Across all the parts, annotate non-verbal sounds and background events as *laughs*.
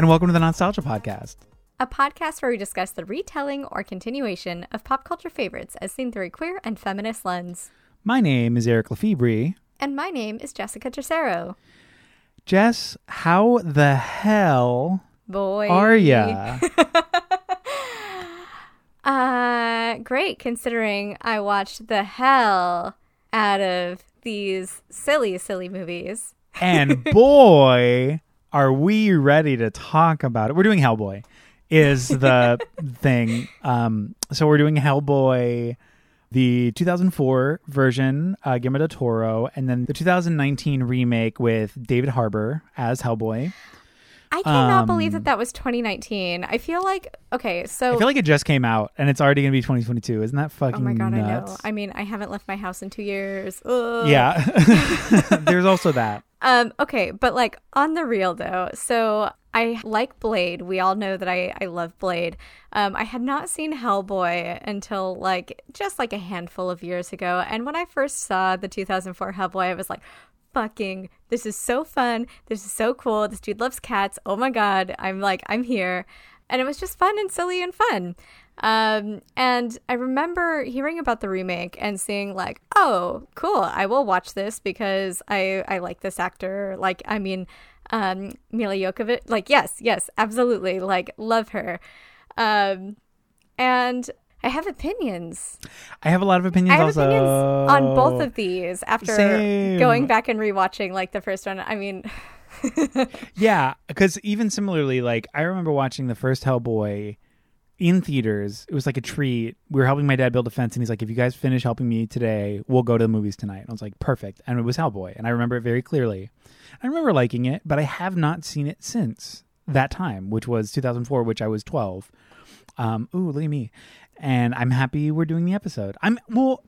And welcome to the Nostalgia Podcast. a podcast where we discuss the retelling or continuation of pop culture favorites as seen through a queer and feminist lens. My name is Eric Lefebvre. And my name is Jessica Tercero. Jess, how the hell Boy. are ya? *laughs* Uh, great, considering I watched the hell out of these silly, silly movies. and *laughs* boy, are we ready to talk about it. We're doing Hellboy, is the *laughs* thing. Um, so we're doing Hellboy, the 2004 version, uh, Guillermo del Toro, and then the 2019 remake with David Harbour as Hellboy. I cannot believe Um, that that was 2019. I feel like, okay, so. I feel like it just came out, and it's already going to be 2022. Isn't that fucking Oh my god, nuts? I know. I mean, I haven't left my house in two years. Ugh. Yeah, *laughs* *laughs* there's also that. Um, okay, but like on the real though, so I like Blade. We all know that I, I love Blade. Um, I had not seen Hellboy until like just like a handful of years ago. And when I first saw the 2004 Hellboy, I was like, fucking, this is so fun. This is so cool. This dude loves cats. Oh my God. I'm like, I'm here. And it was just fun and silly and fun. Um, and I remember hearing about the remake and seeing like, oh, cool, I will watch this because I I like this actor. Like, I mean, um, Milla Jovovich. Like, yes, yes, absolutely. Like, love her. Um, and I have opinions. I have a lot of opinions I have also opinions on both of these after Same. going back and rewatching like the first one. I mean, *laughs* Yeah, because even similarly, like I remember watching the first Hellboy in theaters. It was like a treat. We were helping my dad build a fence, and he's like, "If you guys finish helping me today, we'll go to the movies tonight." And I was like, "Perfect." And it was Hellboy, and I remember it very clearly. I remember liking it, but I have not seen it since that time, which was 2004, which I was 12. Um, ooh, look at me. And I'm happy we're doing the episode. I'm well.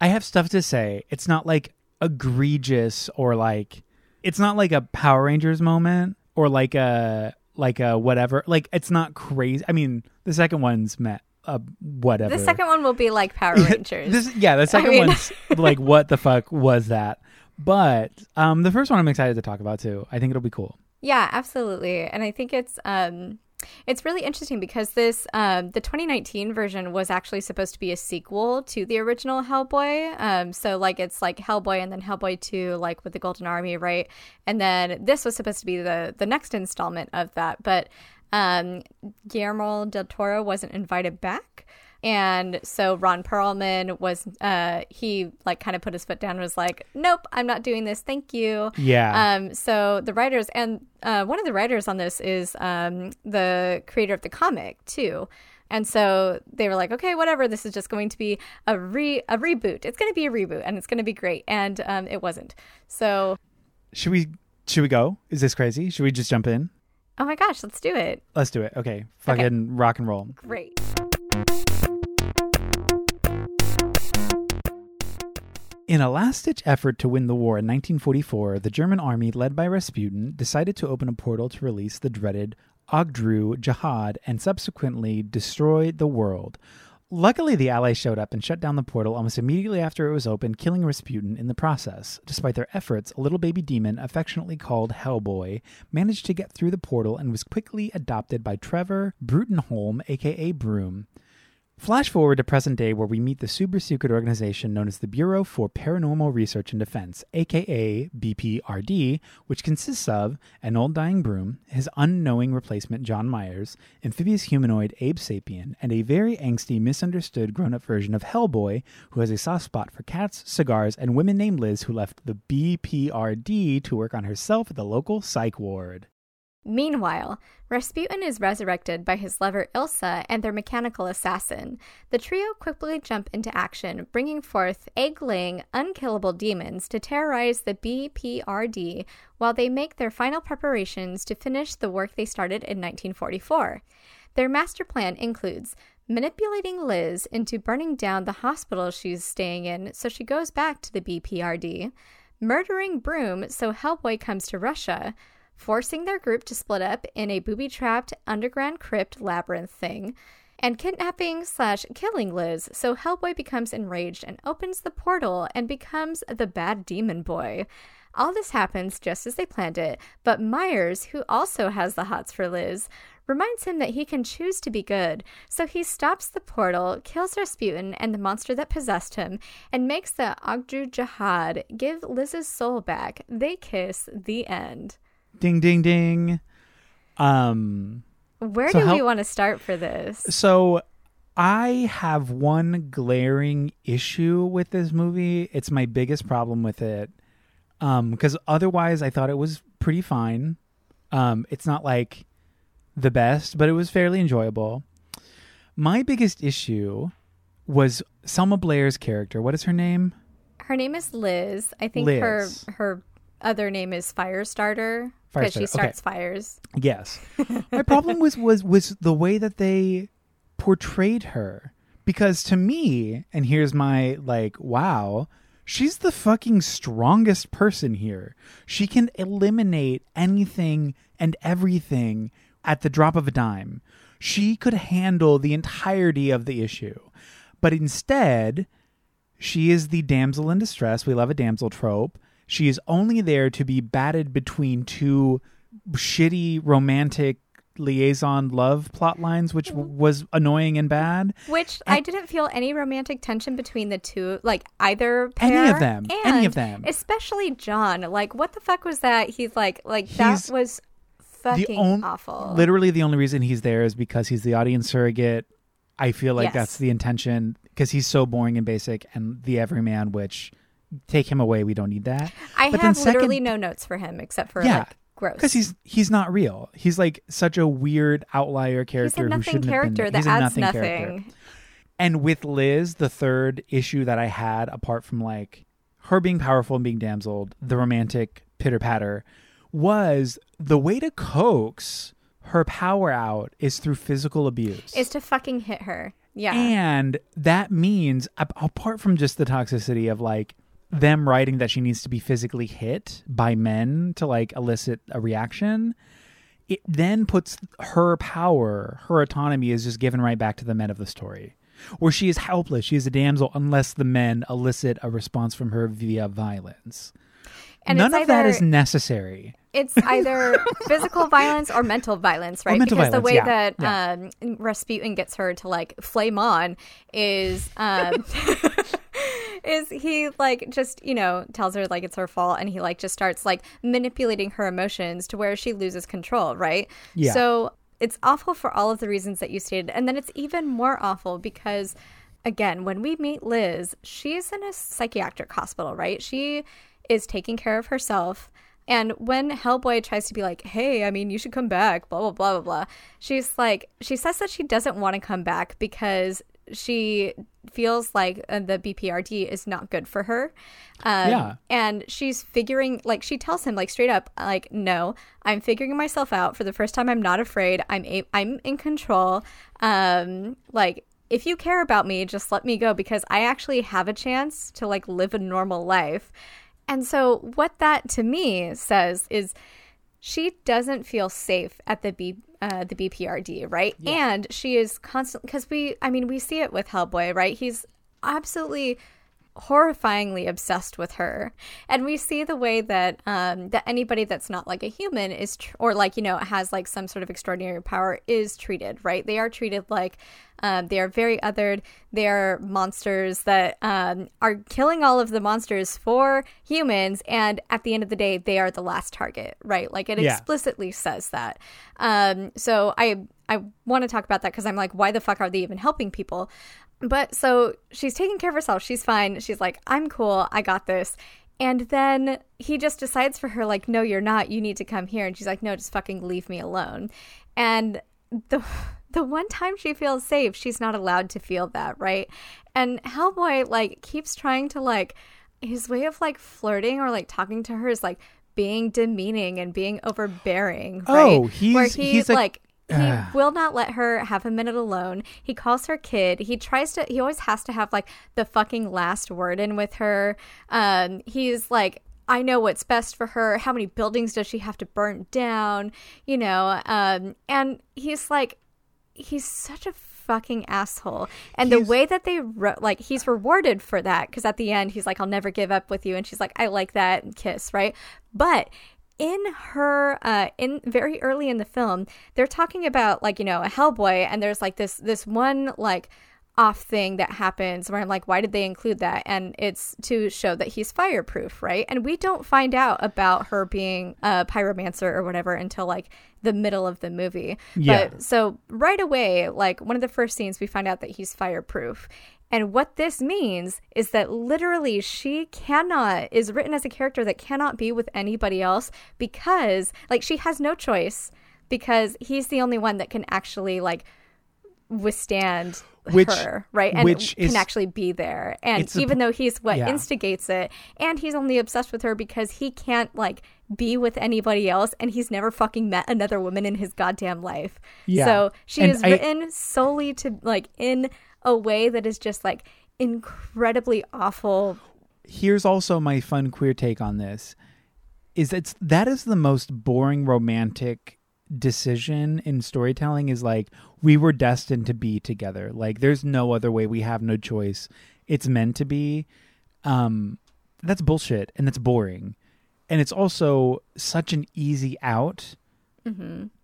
I have stuff to say. It's not like egregious or like it's not like a Power Rangers moment or like a like a whatever. Like it's not crazy. I mean, the second one's met uh, whatever. the second one will be like Power Rangers. This, yeah, the second mean- one's *laughs* like what the fuck was that? But um the first one I'm excited to talk about too. I think it'll be cool. Yeah, absolutely. And I think it's um it's really interesting because this um the 2019 version was actually supposed to be a sequel to the original Hellboy. Um so like it's like Hellboy and then Hellboy 2 like with the Golden Army, right? And then this was supposed to be the the next installment of that, but um Guillermo del Toro wasn't invited back. And so Ron Perlman was uh he like kind of put his foot down and was like, "Nope, I'm not doing this. Thank you." Yeah. Um, so the writers and uh, one of the writers on this is um, the creator of the comic too. And so they were like, okay, whatever. This is just going to be a re a reboot. It's going to be a reboot, and it's going to be great. And um, it wasn't. So, should we should we go? Is this crazy? Should we just jump in? oh my gosh, let's do it. Let's do it. Okay. Fucking rock and roll. Great. In a last ditch effort to win the war in 1944, the German army, led by Rasputin, decided to open a portal to release the dreaded Ogdru Jahad and subsequently destroy the world. Luckily, the Allies showed up and shut down the portal almost immediately after it was opened, killing Rasputin in the process. Despite their efforts, a little baby demon, affectionately called Hellboy, managed to get through the portal and was quickly adopted by Trevor Bruttenholm, aka Broom. Flash forward to present day where we meet the super secret organization known as the Bureau for Paranormal Research and Defense, aka BPRD, which consists of an old dying broom, his unknowing replacement John Myers, amphibious humanoid Abe Sapien, and a very angsty, misunderstood grown up version of Hellboy who has a soft spot for cats, cigars, and women named Liz who left the BPRD to work on herself at the local psych ward. Meanwhile, Rasputin is resurrected by his lover Ilsa and their mechanical assassin. The trio quickly jump into action, bringing forth egg laying, unkillable demons to terrorize the BPRD while they make their final preparations to finish the work they started in 1944. Their master plan includes manipulating Liz into burning down the hospital she's staying in so she goes back to the BPRD, murdering Broom so Hellboy comes to Russia, forcing their group to split up in a booby trapped underground crypt labyrinth thing, and kidnapping slash killing Liz so Hellboy becomes enraged and opens the portal and becomes the bad demon boy. All this happens just as they planned it, but Myers, who also has the hots for Liz, reminds him that he can choose to be good. So he stops the portal, kills Rasputin and the monster that possessed him, and makes the Ogdru Jahad give Liz's soul back. They kiss. The end. Ding ding ding. Um Where So do how- we want to start for this? so I have one glaring issue with this movie. It's my biggest problem with it. Um cuz otherwise I thought it was pretty fine. Um it's not like the best, but it was fairly enjoyable. My biggest issue was Selma Blair's character. What is her name? Her name is Liz. I think Liz. her her other name is Firestarter because she Firestarter, okay. starts fires. Yes. My problem was was was the way that they portrayed her. Because to me, and here's my like, wow, she's the fucking strongest person here. She can eliminate anything and everything at the drop of a dime. She could handle the entirety of the issue. But instead, she is the damsel in distress. We love a damsel trope. She is only there to be batted between two shitty romantic liaison love plot lines, which w- was annoying and bad. Which I didn't feel any romantic tension between the two, like either pair. Any of them. Any of them. Especially John. Like, what the fuck was that? He's like, like that He's was The fucking on- awful. literally the only reason he's there is because he's the audience surrogate. I feel like Yes. that's the intention because he's so boring and basic and the everyman, which take him away, we don't need that. I but have literally no notes for him except for Yeah, like gross. Because he's he's not real. He's like such a weird outlier character. He's a nothing character that. Adds nothing, character. nothing. And with Liz, the third issue that I had, apart from like her being powerful and being damseled, the romantic pitter patter, was the way to coax her power out is through physical abuse. Is to fucking hit her. Yeah. And that means, apart from just the toxicity of like them writing that she needs to be physically hit by men to like elicit a reaction, it then puts her power, her autonomy is just given right back to the men of the story. Where she is helpless, she is a damsel unless the men elicit a response from her via violence. And None of that either- is necessary. it's either *laughs* physical violence or mental violence, right? mental because the way yeah, that um, Rasputin gets her to like flame on is um, *laughs* is he like just you know tells her like it's her fault, and he like just starts like manipulating her emotions to where she loses control, right? Yeah. So it's awful for all of the reasons that you stated, and then it's even more awful because. Again, when we meet Liz, she's in a psychiatric hospital, right? She is taking care of herself. And when Hellboy tries to be like, hey, I mean, you should come back, blah, blah, blah, blah, blah, she's like, she says that she doesn't want to come back because she feels like uh, the BPRD is not good for her. Um, Yeah. And she's figuring, like, she tells him, like, straight up, like, no, I'm figuring myself out. For the first time, I'm not afraid. I'm, a- I'm in control. Um, like, if you care about me, just let me go because I actually have a chance to, like, live a normal life. And so, what that to me says is she doesn't feel safe at the B uh, the BPRD, right? And she is constantly because we, I mean, we see it with Hellboy, right? He's absolutely horrifyingly obsessed with her and we see the way that um that anybody that's not like a human is tr- or like you know has like some sort of extraordinary power is treated right they are treated like um, they are very othered they are monsters that um, are killing all of the monsters for humans and at the end of the day they are the last target right like it Yeah. explicitly says that um, so i i want to talk about that because i'm like why the fuck are they even helping people but so she's taking care of herself. She's fine. She's like, I'm cool. I got this. And then he just decides for her, like, no, you're not. You need to come here. And she's like, no, just fucking leave me alone. And the the one time she feels safe, she's not allowed to feel that, right? And Hellboy like keeps trying to like his way of like flirting or like talking to her is like being demeaning and being overbearing, right? Oh, he's- Where he he's like- like he Ah. will not let her have a minute alone. He calls her kid. He tries to. He always has to have like the fucking last word in with her. Um, he's like, I know what's best for her. How many buildings does she have to burn down? You know. Um, and he's like, he's such a fucking asshole. And the way that they ro- like he's rewarded for that because at the end he's like, "I'll never give up with you," and she's like, "I like that," and kiss, right? But in her uh in very early in the film they're talking about like you know a hellboy and there's like this this one like off thing that happens where I'm like, why did they include that? And it's to show that he's fireproof, right? And we don't find out about her being a pyromancer or whatever until like the middle of the movie. Yeah. But so right away, like one of the first scenes, we find out that he's fireproof. And what this means is that literally she cannot, is written as a character that cannot be with anybody else because, like, she has no choice because he's the only one that can actually, like, withstand Which- her, right? And which can is- actually be there. And It's a- even though he's what yeah. instigates it, and he's only obsessed with her because he can't like be with anybody else, and he's never fucking met another woman in his goddamn life. Yeah. So she And is I- written solely to like in a way that is just like incredibly awful. here's also my fun queer take on this is that that is the most boring romantic decision in storytelling is like we were destined to be together. Like there's no other way. We have no choice. It's meant to be. Um that's bullshit and that's boring. And it's also such an easy out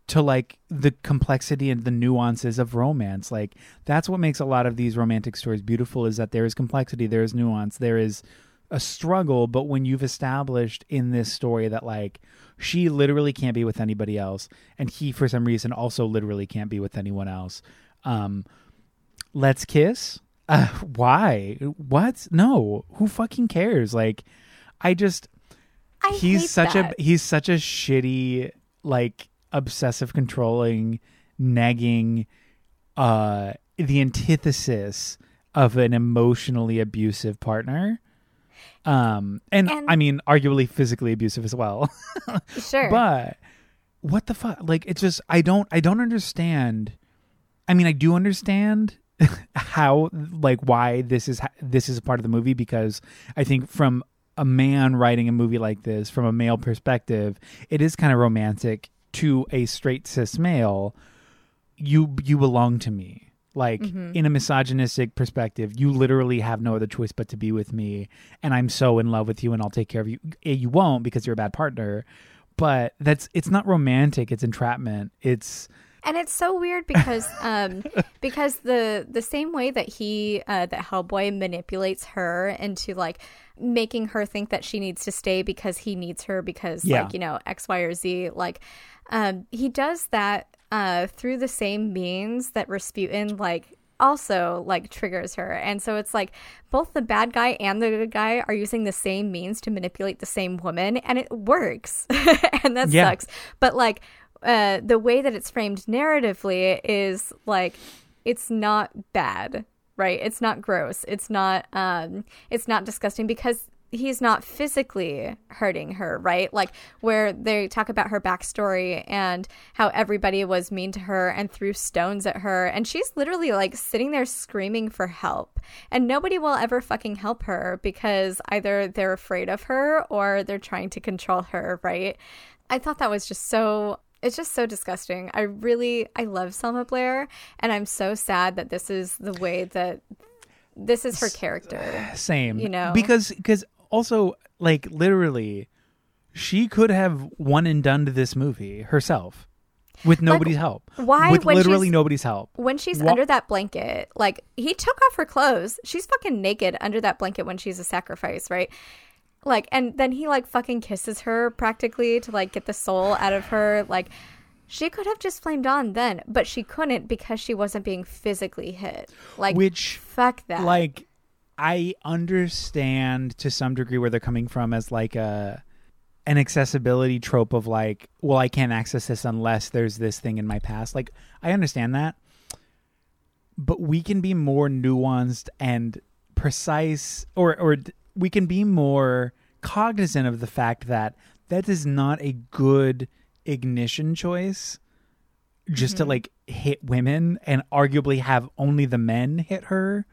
to like the complexity and the nuances of romance. Like that's what makes a lot of these romantic stories beautiful is that there is complexity there is nuance there is a struggle. But when you've established in this story that like she literally can't be with anybody else and he for some reason also literally can't be with anyone else. Um let's kiss? Uh *laughs* why? What? No. Who fucking cares? Like i just I he's such that. a he's such a shitty like obsessive controlling nagging uh the antithesis of an emotionally abusive partner um and, And- i mean arguably physically abusive as well. *laughs* Sure. but what the fuck like it's just i don't i don't understand i mean i do understand *laughs* how like why this is this is a part of the movie because i think from a man writing a movie like this from a male perspective it is kind of romantic to a straight cis male. You you belong to me like mm-hmm. in a misogynistic perspective you literally have no other choice but to be with me and i'm so in love with you and i'll take care of you. You won't because you're a bad partner but that's it's not romantic it's entrapment. It's and it's so weird because um *laughs* because the the same way that he uh that hellboy manipulates her into like making her think that she needs to stay because he needs her because Yeah. like you know x y or z like um he does that uh through the same means that rasputin like also like triggers her and so it's like both the bad guy and the good guy are using the same means to manipulate the same woman and it works *laughs* and that Yeah. sucks but like uh, the way that it's framed narratively is like it's not bad, right? It's not gross. It's not um, it's not disgusting because he's not physically hurting her, right? Like where they talk about her backstory and how everybody was mean to her and threw stones at her, and she's literally like sitting there screaming for help, and nobody will ever fucking help her because either they're afraid of her or they're trying to control her, right? I thought that was just so it's just so disgusting. I really I love Selma Blair and I'm so sad that this is the way that this is her character. same You know? because because also like literally she could have one and done to this movie herself with nobody's help why with literally nobody's help When she's Wha- under that blanket, like he took off her clothes. She's fucking naked under that blanket when she's a sacrifice, right? Like and then he like fucking kisses her practically to like get the soul out of her. Like she could have just flamed on then, but she couldn't because she wasn't being physically hit. Like which fuck that. like i understand to some degree where they're coming from as like a an accessibility trope of like well i can't access this unless there's this thing in my past like i understand that but we can be more nuanced and precise or or we can be more cognizant of the fact that that is not a good ignition choice just to like hit women and arguably have only the men hit her.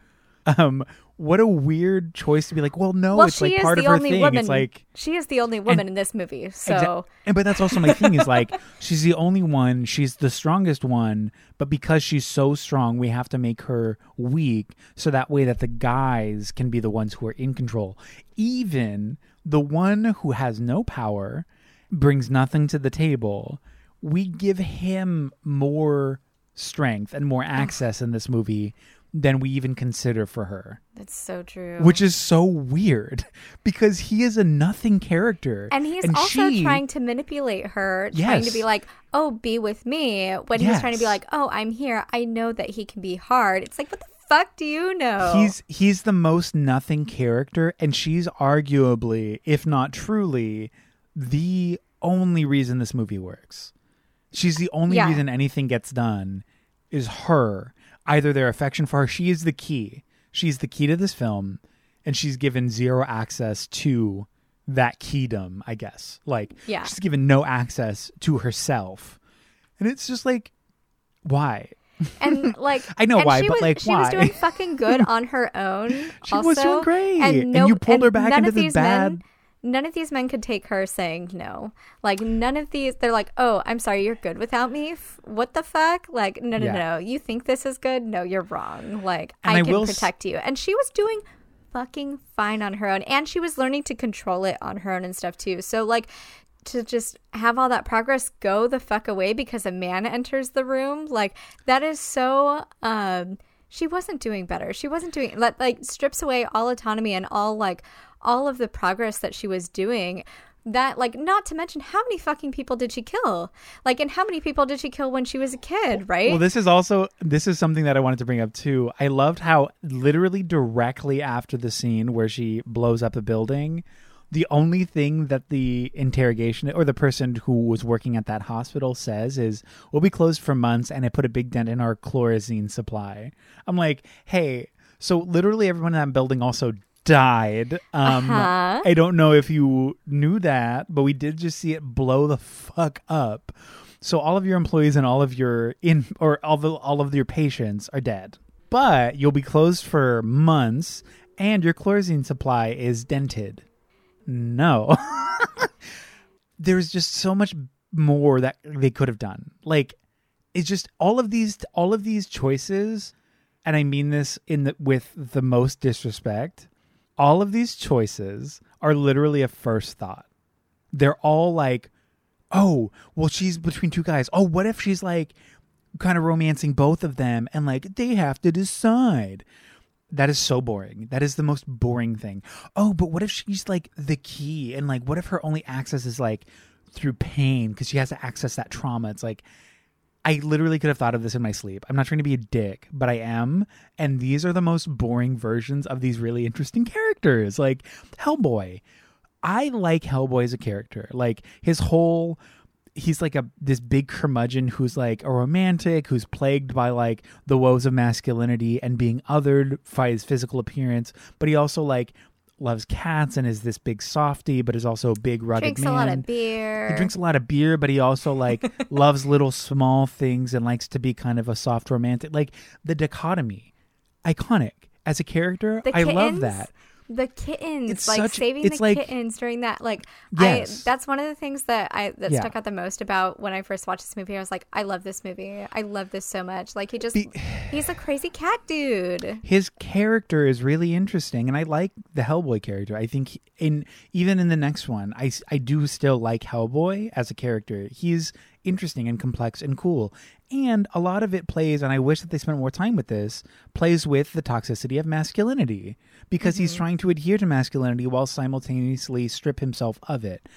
Um what a weird choice to be like, well, no, well, it's like part of her thing. woman. It's like she is the only woman in this movie. So Exa- and but that's also my thing is like *laughs* she's the only one, she's the strongest one, but because she's so strong, we have to make her weak so that way that the guys can be the ones who are in control. Even the one who has no power brings nothing to the table. We give him more strength and more access in this movie than we even consider for her that's so true. which is so weird *laughs* because he is a nothing character and he's also she- trying to manipulate her, trying to be like, "Oh, be with me." When he's trying to be like, "Oh, I'm here. I know that he can be hard." It's like, what the fuck do you know? he's he's the most nothing character and she's arguably if not truly the only reason this movie works she's the only Yeah. reason anything gets done is her either their affection for her she is the key she's the key to this film and she's given zero access to that keydom i guess like Yeah. she's given no access to herself and it's just like why and *laughs* like I know and why, but, was, like, she was doing fucking good *laughs* on her own. She also, was doing great. and, And no, you pulled her back into this these bad- Men, none of these men could take her saying no. Like none of these. They're like, oh, I'm sorry, you're good without me. What the fuck? Like, no, no, Yeah. no. You think this is good? No, you're wrong. Like, I, I can will s- protect you. And she was doing fucking fine on her own, and she was learning to control it on her own and stuff too. So like. To just have all that progress go the fuck away because a man enters the room, like that is so. um She wasn't doing better. She wasn't doing like like strips away all autonomy and all like all of the progress that she was doing. That like not to mention how many fucking people did she kill? Like and how many people did she kill when she was a kid? Right? Well, this is also this is something that I wanted to bring up too. I loved how literally directly after the scene where she blows up the building, the only thing that the interrogation or the person who was working at that hospital says is, "We'll be closed for months," and it put a big dent in our chlorazine supply. I'm like, hey, so literally everyone in that building also died. Um, Uh-huh. I don't know if you knew that, but we did just see it blow the fuck up. So all of your employees and all of your in or all the all of your patients are dead. But you'll be closed for months and your chlorine supply is dented. No. *laughs* There's just so much more that they could have done. Like it's just all of these all of these choices and I mean this in the, with the most disrespect. All of these choices are literally a first thought. They're all like, oh, well, she's between two guys. Oh, what if she's like kind of romancing both of them and like they have to decide? That is so boring. That is the most boring thing. Oh, but what if she's like the key and like what if her only access is like through pain because she has to access that trauma? It's like, I literally could have thought of this in my sleep. I'm not trying to be a dick, but I am. And these are the most boring versions of these really interesting characters. Like Hellboy. I like Hellboy as a character. Like his whole he's like a this big curmudgeon who's like a romantic, who's plagued by like the woes of masculinity and being othered by his physical appearance, but he also like loves cats and is this big softy, but is also a big rugged drinks man. Drinks a lot of beer. He drinks a lot of beer, but he also like *laughs* loves little small things and likes to be kind of a soft romantic. Like the dichotomy, iconic as a character. I love that. The kittens It's like such- saving the like- kittens during that like Yes. i that's one of the things that i that Yeah. stuck out the most about when i first watched this movie i was like i love this movie i love this so much like he just Be- he's a crazy cat dude His character is really interesting, and I like the Hellboy character. I think in even in the next one, I I do still like Hellboy as a character. He's interesting and complex and cool. And a lot of it plays, and I wish that they spent more time with this, plays with the toxicity of masculinity because he's mm-hmm. trying to adhere to masculinity while simultaneously strip himself of it.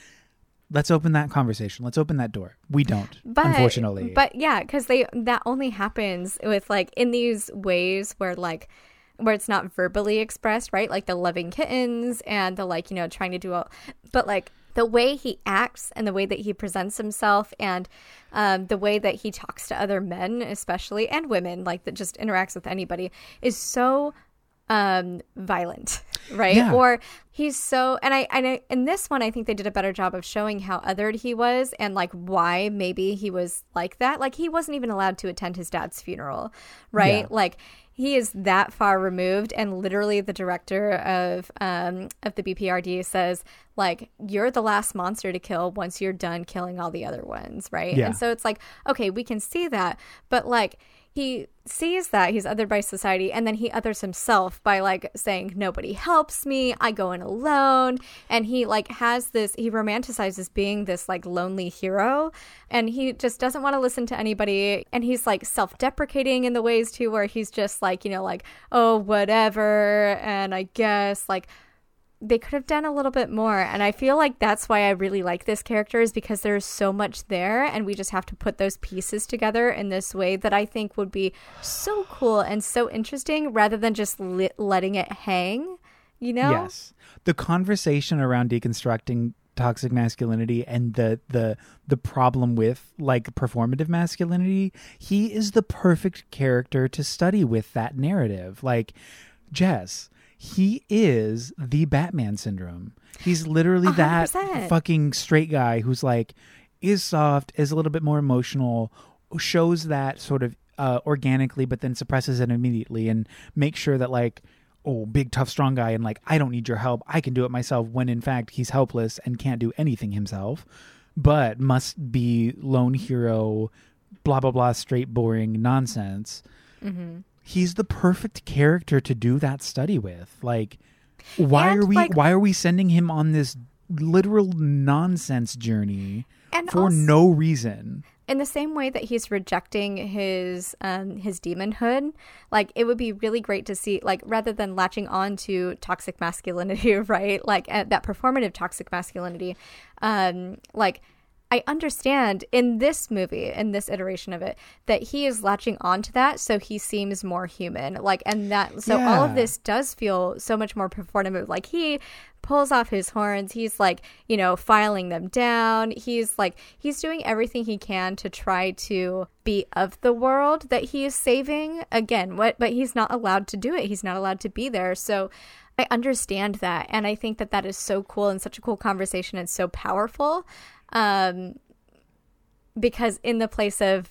Let's open that conversation. Let's open that door. We don't, but unfortunately. but yeah because they that only happens with like in these ways where like where it's not verbally expressed right like the loving kittens and the like you know trying to do all but like the way he acts and the way that he presents himself and um, the way that he talks to other men especially and women like that just interacts with anybody is so um violent *laughs* right Yeah. or he's so and I, and I in this one i think they did a better job of showing how othered he was and like why maybe he was like that like he wasn't even allowed to attend his dad's funeral right Yeah. like he is that far removed and literally the director of um of the bprd says like you're the last monster to kill once you're done killing all the other ones right Yeah. and so it's like okay we can see that but like he sees that he's othered by society and then he others himself by like saying nobody helps me i go in alone. And he like has this he romanticizes being this like lonely hero and he just doesn't want to listen to anybody and he's like self-deprecating in the ways too where he's just like you know like oh whatever and i guess like they could have done a little bit more and i feel like that's why i really like this character is because there's so much there and we just have to put those pieces together in this way that i think would be so cool and so interesting rather than just li- letting it hang you know Yes. The conversation around deconstructing toxic masculinity and the the the problem with like performative masculinity, he is the perfect character to study with that narrative. Like Jess, he is the Batman syndrome. He's literally that 100%. fucking straight guy who's like is soft, is a little bit more emotional, shows that sort of uh, organically, but then suppresses it immediately and makes sure that like, oh, big tough strong guy, and like I don't need your help, I can do it myself. When in fact he's helpless and can't do anything himself, but must be lone hero, blah blah blah, straight boring nonsense. He's the perfect character to do that study with. Like, why And, are we like- why are we sending him on this literal nonsense journey And for also- no reason? in the same way that he's rejecting his um his demonhood like it would be really great to see like rather than latching on to toxic masculinity *laughs* right like uh, that performative toxic masculinity um like I understand in this movie, in this iteration of it, that he is latching onto that so he seems more human. Like, and that, so all of this does feel so much more performative. Like, he pulls off his horns. He's like, you know, filing them down. He's like, he's doing everything he can to try to be of the world that he is saving. Again, what, but he's not allowed to do it. He's not allowed to be there. So, I understand that. And I think that that is so cool and such a cool conversation and so powerful. Um, because in the place of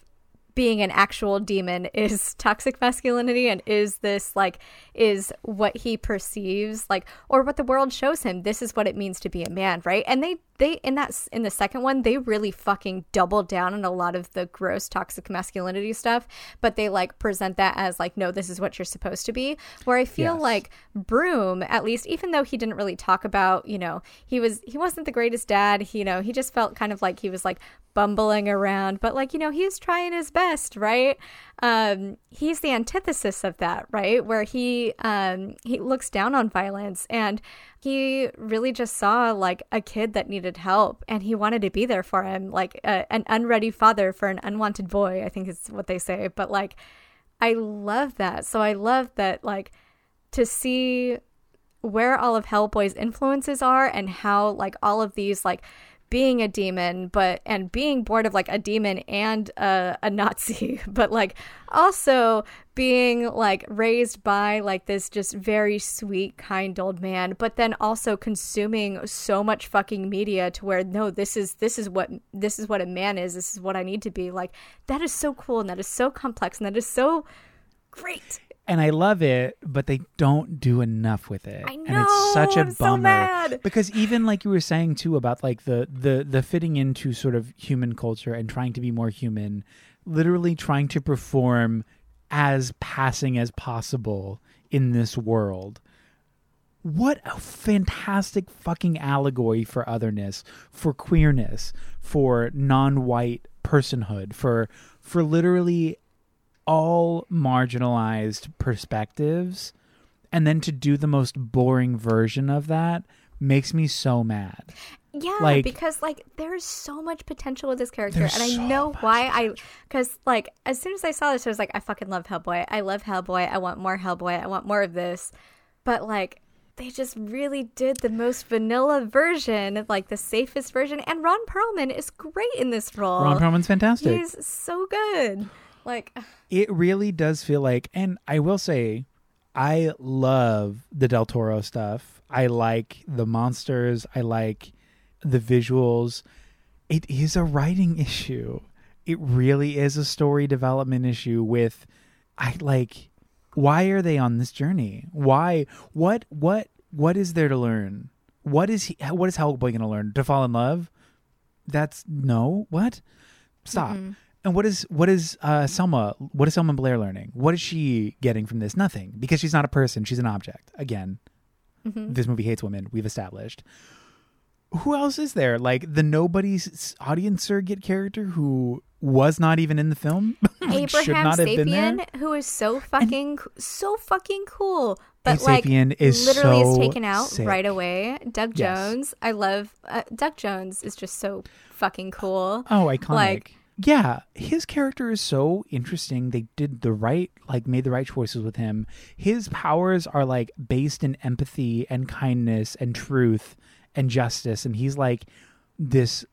being an actual demon is *laughs* toxic masculinity and is this like is what he perceives like or what the world shows him. This is what it means to be a man right? And they they in that in the second one they really fucking double down on a lot of the gross toxic masculinity stuff but they like present that as like no this is what you're supposed to be where i feel Yes. like broom at least even though he didn't really talk about you know he was he wasn't the greatest dad he, you know he just felt kind of like he was like bumbling around but like you know he's trying his best right um he's the antithesis of that right? Where he um he looks down on violence and he really just saw like a kid that needed help and he wanted to be there for him like a, an unready father for an unwanted boy i think is what they say. But like i love that. So i love that like to see where all of Hellboy's influences are and how like all of these like being a demon but and being born of like a demon and a, a Nazi *laughs* but like also being like raised by like this just very sweet kind old man but then also consuming so much fucking media to where no this is this is what this is what a man is this is what I need to be like that is so cool and that is so complex and that is so great and I love it, but they don't do enough with it. I and it's such know, a I'm so bummer mad. because even like you were saying too about like the the the fitting into sort of human culture and trying to be more human, literally trying to perform as passing as possible in this world. What a fantastic fucking allegory for otherness, for queerness, for non-white personhood, for for literally all marginalized perspectives and then to do the most boring version of that makes me so mad. Yeah, Like- because like there's so much potential with this character, and I so know why I. Because like as soon as I saw this, I was like, I fucking love Hellboy. I love Hellboy. I want more Hellboy. I want more of this. But like they just really did the most vanilla version, like the safest version. And Ron Perlman is great in this role. Ron Perlman's fantastic. He's so good. Like *sighs* it really does feel like and I will say I love the Del Toro stuff. I like the monsters. I like the visuals. It is a writing *laughs* issue. It really is a story development issue with I like why are they on this journey? Why what what what is there to learn? What is he what is Hellboy going to learn? To fall in love? That's no. What? Stop. Mm-hmm. And what is what is uh, Selma? What is Selma Blair learning? What is she getting from this? Nothing, because she's not a person; she's an object. Again, Mm-hmm. this movie hates women. We've established. Who else is there? Like the nobody's audience surrogate character who was not even in the film. *laughs* Abraham not have been Sapien, who is so fucking so fucking cool, but Abe like Sapien is literally is taken out sick. right away. Doug Yes. Jones, I love uh, Doug Jones is just so fucking cool. Oh, iconic. Like- yeah, his character is so interesting. They did the right, like, made the right choices with him. His powers are like based in empathy and kindness and truth and justice, and he's like this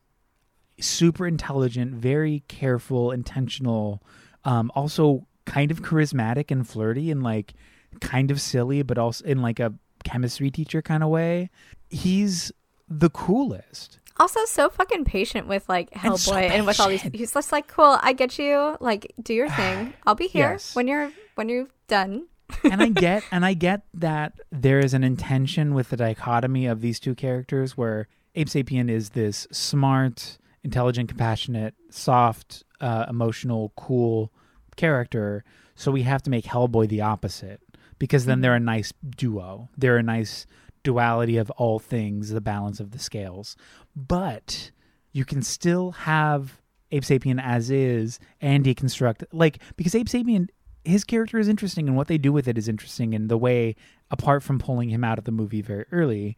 super intelligent, very careful, intentional, um, also kind of charismatic and flirty and like kind of silly, but also in like a chemistry teacher kind of way. He's the coolest. Also, so fucking patient with like And so Hellboy and, with all these. He's just like, cool. I get you. Like, do your *sighs* thing. I'll be here Yes. when you're when you're done. and I get *laughs* and I get that there is an intention with the dichotomy of these two characters where Abe Sapien is this smart, intelligent, compassionate, soft, uh, emotional, cool character. So we have to make Hellboy the opposite because then they're a nice duo. They're a nice duality of all things, the balance of the scales. But you can still have Abe Sapien as is and deconstruct like because Abe Sapien his character is interesting and what they do with it is interesting and the way apart from pulling him out of the movie very early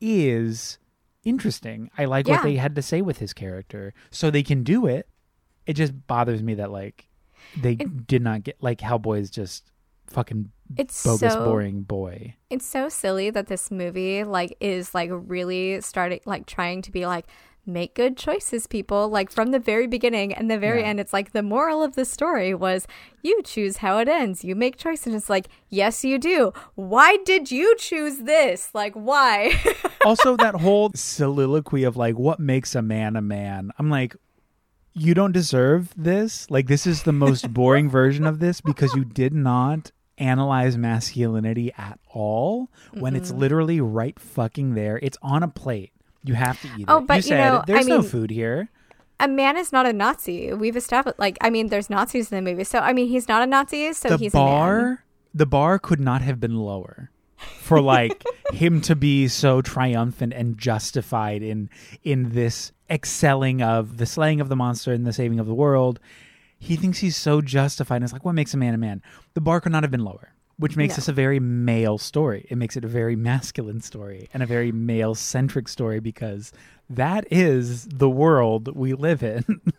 is interesting. I like Yeah. what they had to say with his character. So they can do it. It just bothers me that like they did not get like Hellboy is just fucking It's bogus so boring boy. It's so silly that this movie like is like really starting like trying to be like make good choices people like from the very beginning and the very Yeah. end. It's like the moral of the story was you choose how it ends. You make choices. And it's like yes you do. Why did you choose this? Like why? *laughs* Also that whole soliloquy of like what makes a man a man. I'm like you don't deserve this? Like this is the most boring version of this because you did not analyze masculinity at all when it's mm-hmm. literally right fucking there. It's on a plate. You have to eat it. Oh, it. But you you said know, there's I no mean- food here. a man is not a nazi. We've established like i mean there's nazis in the movie. So i mean he's not a nazi so the he's a man. bar the bar could not have been lower for like *laughs* him to be so triumphant and justified in in this excelling of the slaying of the monster and the saving of the world he thinks he's so justified and it's like what makes a man a man the bar could not have been lower which makes No. this a very male story it makes it a very masculine story and a very male centric story because that is the world we live in *laughs*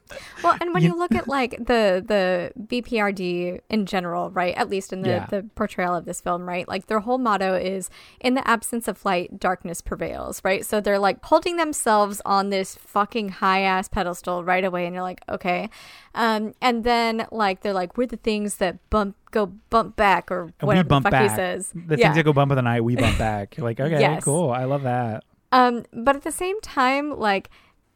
Well, and when You- you, look at like the the BPRD in general, right? At least in the Yeah. the portrayal of this film, right? Like their whole motto is in the absence of light, darkness prevails, right? So they're like holding themselves on this fucking high ass pedestal right away and you're like, okay. Um and then like they're like we're the things that bump go bump back or and whatever we bump the fuck back he says. the yeah. things that go bump in the night we bump back You're like *laughs* okay Yes. cool i love that Um, but at the same time, like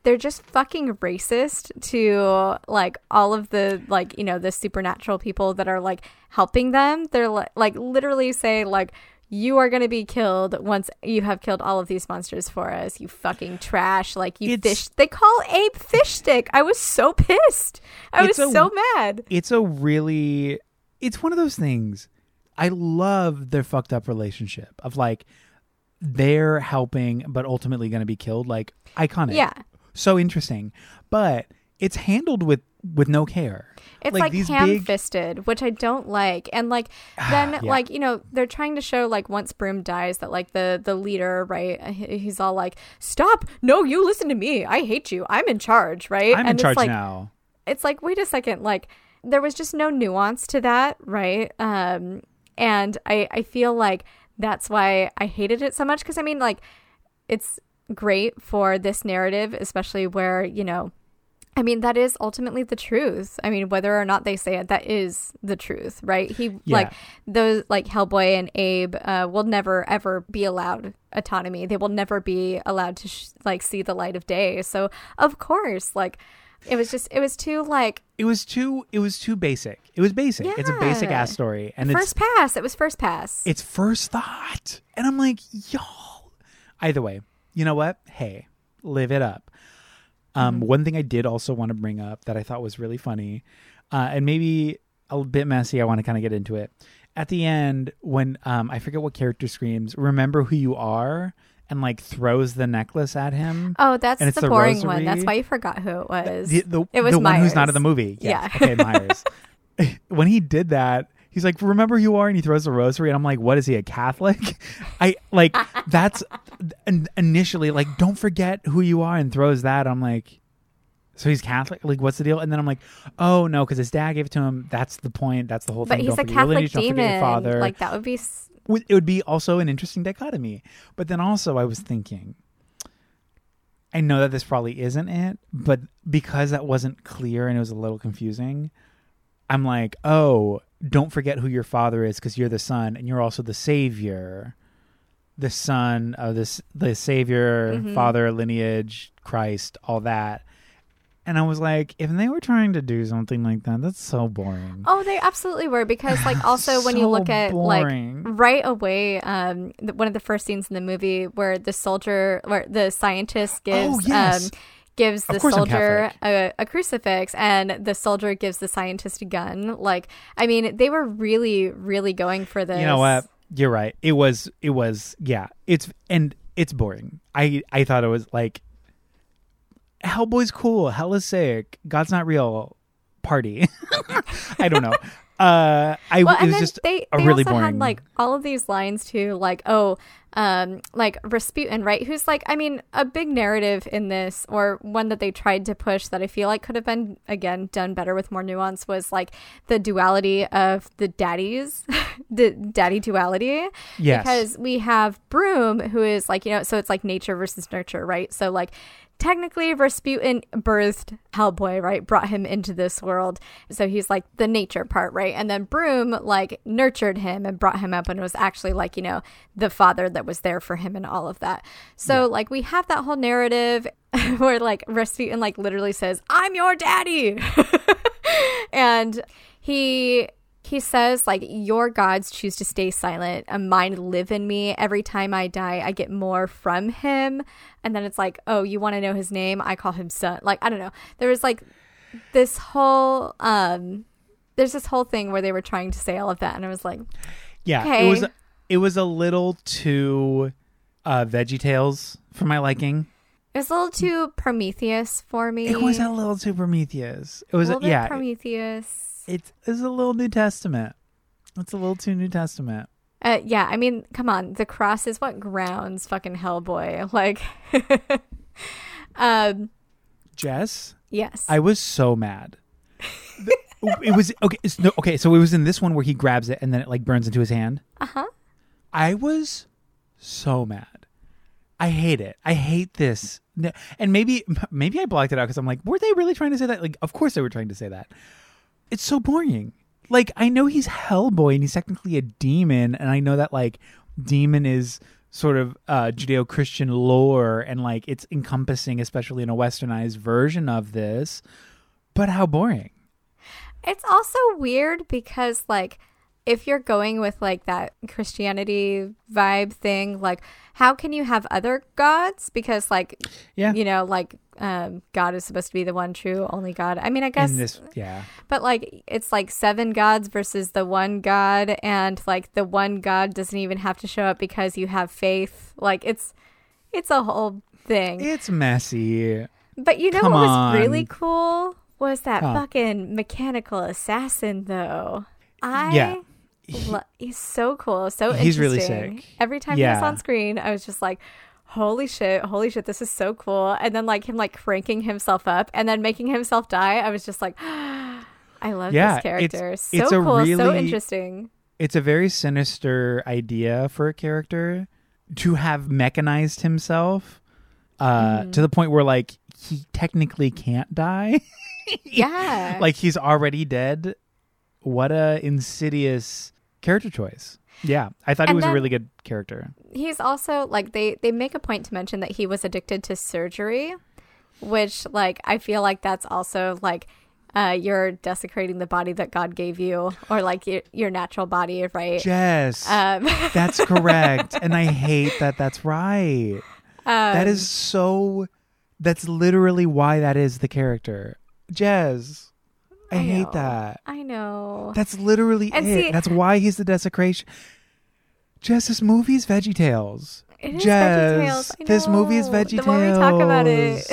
they're just fucking racist to like all of the like you know the supernatural people that are like helping them. They're like, like literally say like you are gonna be killed once you have killed all of these monsters for us. You fucking trash. Like you It's- fish. They call Abe fish stick. I was so *laughs* pissed. I was a- so mad. it's a really it's one of those things i love their fucked up relationship of like they're helping but ultimately going to be killed like iconic Yeah. so interesting but it's handled with with no care It's like, these ham big fisted, which I don't like. And like then Yeah. like, you know, they're trying to show like once Broom dies that like the the leader, right? He's all like, "Stop. No, you listen to me. I hate you. I'm in charge." Right? i'm and in charge it's like now it's like, "Wait a second. Like there was just no nuance to that, right? Um and I I feel like that's why I hated it so much cuz I mean like it's great for this narrative, especially where, you know, I mean, that is ultimately the truth. I mean, whether or not they say it, that is the truth, right? He Yeah. like those like Hellboy and Abe uh, will never ever be allowed autonomy. They will never be allowed to sh- like see the light of day. So of course, like it was just it was too like It was too. It was too basic. It was basic. Yeah. It's a basic ass story, and first pass. It was first pass. it's first thought, and I'm like, y'all. Either way, you know what? Hey, live it up. Um, Mm-hmm. One thing I did also want to bring up that I thought was really funny, uh, and maybe a bit messy. I want to kind of get into it. At the end, when um, I forget what character screams, "Remember who you are," and like throws the necklace at him. oh, that's the the boring rosary. one. That's why you forgot who it was. the, the, it was the one who's not Myers. in the movie. Yes. Yeah. Okay, *laughs* Myers. *laughs* when he did that, he's like, "Remember who you are," and he throws the rosary, and I'm like, "What is he? A Catholic?" *laughs* I like that's initially like, "Don't forget who you are," and throws that. I'm like. So he's Catholic. Like, what's the deal? And then I'm like, oh no, because his dad gave it to him. That's the point. That's the whole but thing. he's don't a Catholic lineage, don't forget your demon. father. Like that would be. s- it would be also an interesting dichotomy. But then also, I was thinking, I know that this probably isn't it, but because that wasn't clear and it was a little confusing, I'm like, oh, don't forget who your father is because you're the son and you're also the savior, the son of this, the savior, Mhm. father, lineage, Christ, all that. And I was like, if they were trying to do something like that, that's so boring. Oh, they absolutely were because, like, *sighs* also when you look at boring. like right away, um, the, one of the first scenes in the movie where the soldier, where the scientist gives, Oh, yes. um, gives the soldier a, a crucifix, and the soldier gives the scientist a gun. Like, I mean, they were really, really going for this. You know what? You're right. It was it was yeah. It's and it's boring. I I thought it was like Hellboy's cool, hell is sick, God's not real, party. *laughs* I don't know. Uh I Well, it was just they, a they really also boring had like all of these lines too, like oh, um, like Rasputin, right? Who's like, I mean, a big narrative in this, or one that they tried to push that I feel like could have been again done better with more nuance was like the duality of the daddies, *laughs* the daddy duality. Yes. Because we have Broom, who is like you know, so it's like nature versus nurture, right? So like technically Rasputin birthed Hellboy, right? Brought him into this world. So he's like the nature part, right? And then Broom like nurtured him and brought him up and was actually like, you know, the father that was there for him and all of that. So like we have that whole narrative *laughs* where like Rasputin like literally says, "I'm your daddy." *laughs* and he he says like your gods choose to stay silent. And mine live in me. Every time i die i get more from him. And then it's like oh you want to know his name? I call him son. Like i don't know. There was like this whole um there's this whole thing where they were trying to say all of that and i was like yeah, okay. it was it was a little too uh Veggie Tales for my liking. it was a little too prometheus for me. It was a little too Prometheus. It was a yeah, prometheus it's it's a little New Testament. It's a little too New Testament. Uh, yeah, I mean, come on. The cross is what grounds fucking Hellboy. *laughs* Like, um, Jess, yes. I was so mad. The- *laughs* it was okay. it's no, okay, so it was in this one where he grabs it and then it like burns into his hand. uh huh. I was so mad. I hate it. I hate this. And maybe maybe I blocked it out because I'm like, were they really trying to say that? Like, of course they were trying to say that. It's so boring. Like, I know he's Hellboy and he's technically a demon, and I know that like demon is sort of uh, Judeo-Christian lore and like it's encompassing, especially in a westernized version of this. But how boring. It's also weird because, like, if you're going with like that Christianity vibe thing, like, how can you have other gods? Because, like, Yeah. you know, like, um, God is supposed to be the one true, only God. I mean, I guess this, yeah. But like it's like seven gods versus the one god and like the one god doesn't even have to show up because you have faith. Like it's it's a whole thing. It's messy. But you know come what was on. really cool was that Huh. fucking mechanical assassin though. I Yeah. Lo- he's so cool, so He's really interesting. sick. Every time he was on screen, I was just like, "Holy shit! Holy shit! This is so cool!" And then like him like cranking himself up and then making himself die. I was just like, *gasps* "I love Yeah, this it's- character. so it's cool, so interesting." it's a very sinister idea for a character to have mechanized himself uh, Mhm. to the point where like he technically can't die. *laughs* Yeah. like he's already dead. What a insidious character choice. Yeah, I thought he And was a really good character. he's also like they they make a point to mention that he was addicted to surgery which like i feel like that's also like uh you're desecrating the body that god gave you or like your, your natural body right Jess, um, *laughs* that's correct, and I hate that. That's right. that um, is so. That's literally why that is the character, Jez. I, I hate that. i know That's literally And it. see- That's why he's the desecration. Jess, this movie's Veggie Tales. it is. I this movie is. Veggie the more we talk about it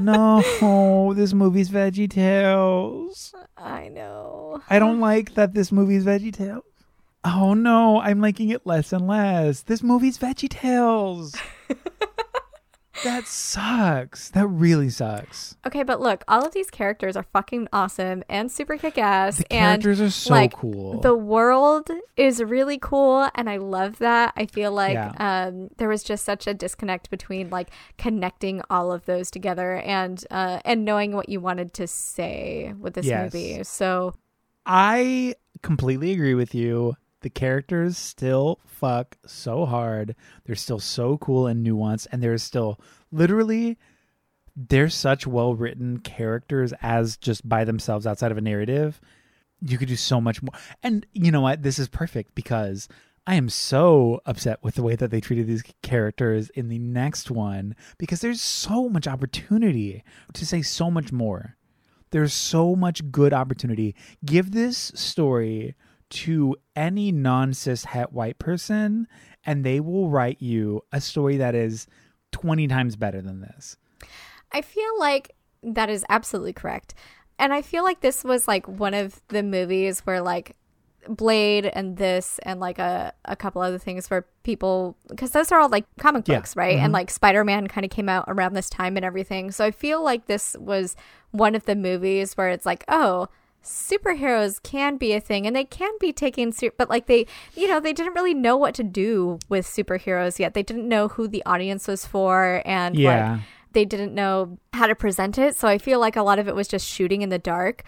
*laughs* no, this movie's Veggie Tales. i know I don't like that this movie's Veggie Tales. Oh no, I'm liking it less and less. This movie's Veggie Tales. *laughs* that sucks. That really sucks. okay but look all of these characters are fucking awesome and super kick-ass The and characters are so like, cool. the world is really cool and i love that i feel like Yeah. um, there was just such a disconnect between like connecting all of those together and uh, and knowing what you wanted to say with this Yes. movie so I completely agree with you. The characters still fuck so hard. They're still so cool and nuanced, and there's still literally they're such well written characters as just by themselves outside of a narrative. You could do so much more. And you know what? This is perfect because I am so upset with the way that they treated these characters in the next one because there's so much opportunity to say so much more. There's so much good opportunity. Give this story to any non cis het white person, and they will write you a story that is 20 times better than this. i feel like that is absolutely correct and i feel like this was like one of the movies where like Blade and this and like a, a couple other things where people because those are all like comic Yeah. books right and mm-hmm. like Spider-Man kind of came out around this time and everything so I feel like this was one of the movies where it's like oh superheroes can be a thing and they can be taken ser- but like they you know they didn't really know what to do with superheroes yet they didn't know who the audience was for and Yeah. like they didn't know how to present it so I feel like a lot of it was just shooting in the dark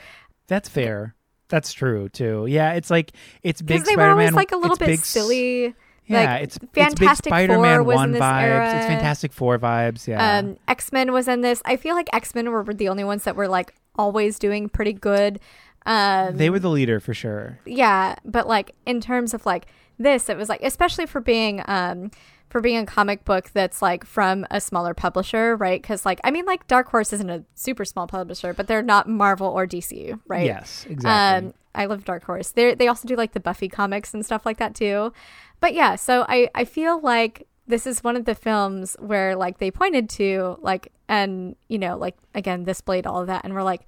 That's fair. That's true too. Yeah, it's like it's big they were Spider-Man. always like a little bit big silly. Yeah, like, it's it's big Fantastic Four Spider-Man was in one this vibes. era. It's Fantastic Four vibes. Yeah. Um, X Men was in this. I feel like X Men were the only ones that were like always doing pretty good. Um, they were the leader for sure. yeah, but like in terms of like this, it was like especially for being um for being a comic book that's like from a smaller publisher, right? Because like I mean, like Dark Horse isn't a super small publisher, but they're not Marvel or DC, right? Yes, exactly. Um, I love Dark Horse. They they also do like the Buffy comics and stuff like that too. But yeah, so I I feel like this is one of the films where like they pointed to like and you know like again this blade all of that and we're like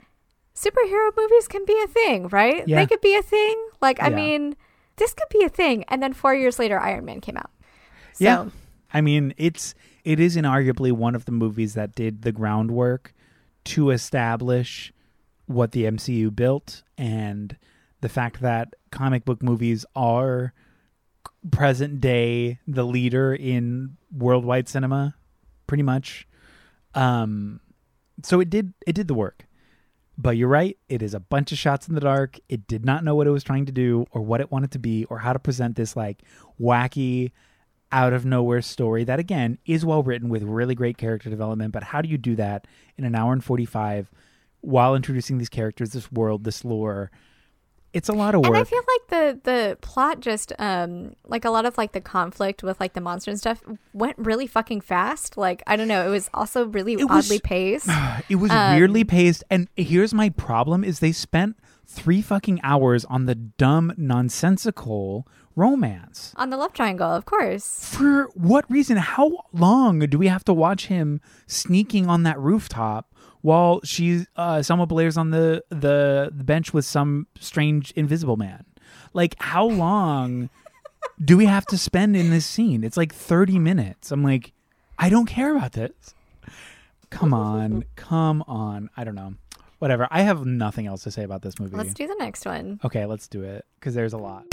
superhero movies can be a thing, right? Yeah. They could be a thing. Like I Yeah. mean, this could be a thing. And then 4 years later Iron Man came out. So, Yeah. I mean, it's it is inarguably one of the movies that did the groundwork to establish what the MCU built and the fact that comic book movies are present day the leader in worldwide cinema pretty much um so it did it did the work but you're right it is a bunch of shots in the dark. It did not know what it was trying to do or what it wanted to be or how to present this like wacky out of nowhere story that again is well written with really great character development. But how do you do that in an hour and 45 while introducing these characters this world this lore it's a lot of work. And I feel like the the plot just um like a lot of like the conflict with like the monster and stuff went really fucking fast. Like I don't know, it was also really It was- oddly paced. *sighs* it was Um, weirdly paced and here's my problem is they spent three fucking hours on the dumb nonsensical romance On the love triangle, of course. for what reason how long do we have to watch him sneaking on that rooftop while she's uh Selma Blair's on the, the the bench with some strange invisible man. Like how long do we have to spend in this scene? It's like 30 minutes. I'm like i don't care about this. Come on. Come on. I don't know. Whatever. I have nothing else to say about this movie. Let's do the next one. okay let's do it because there's a lot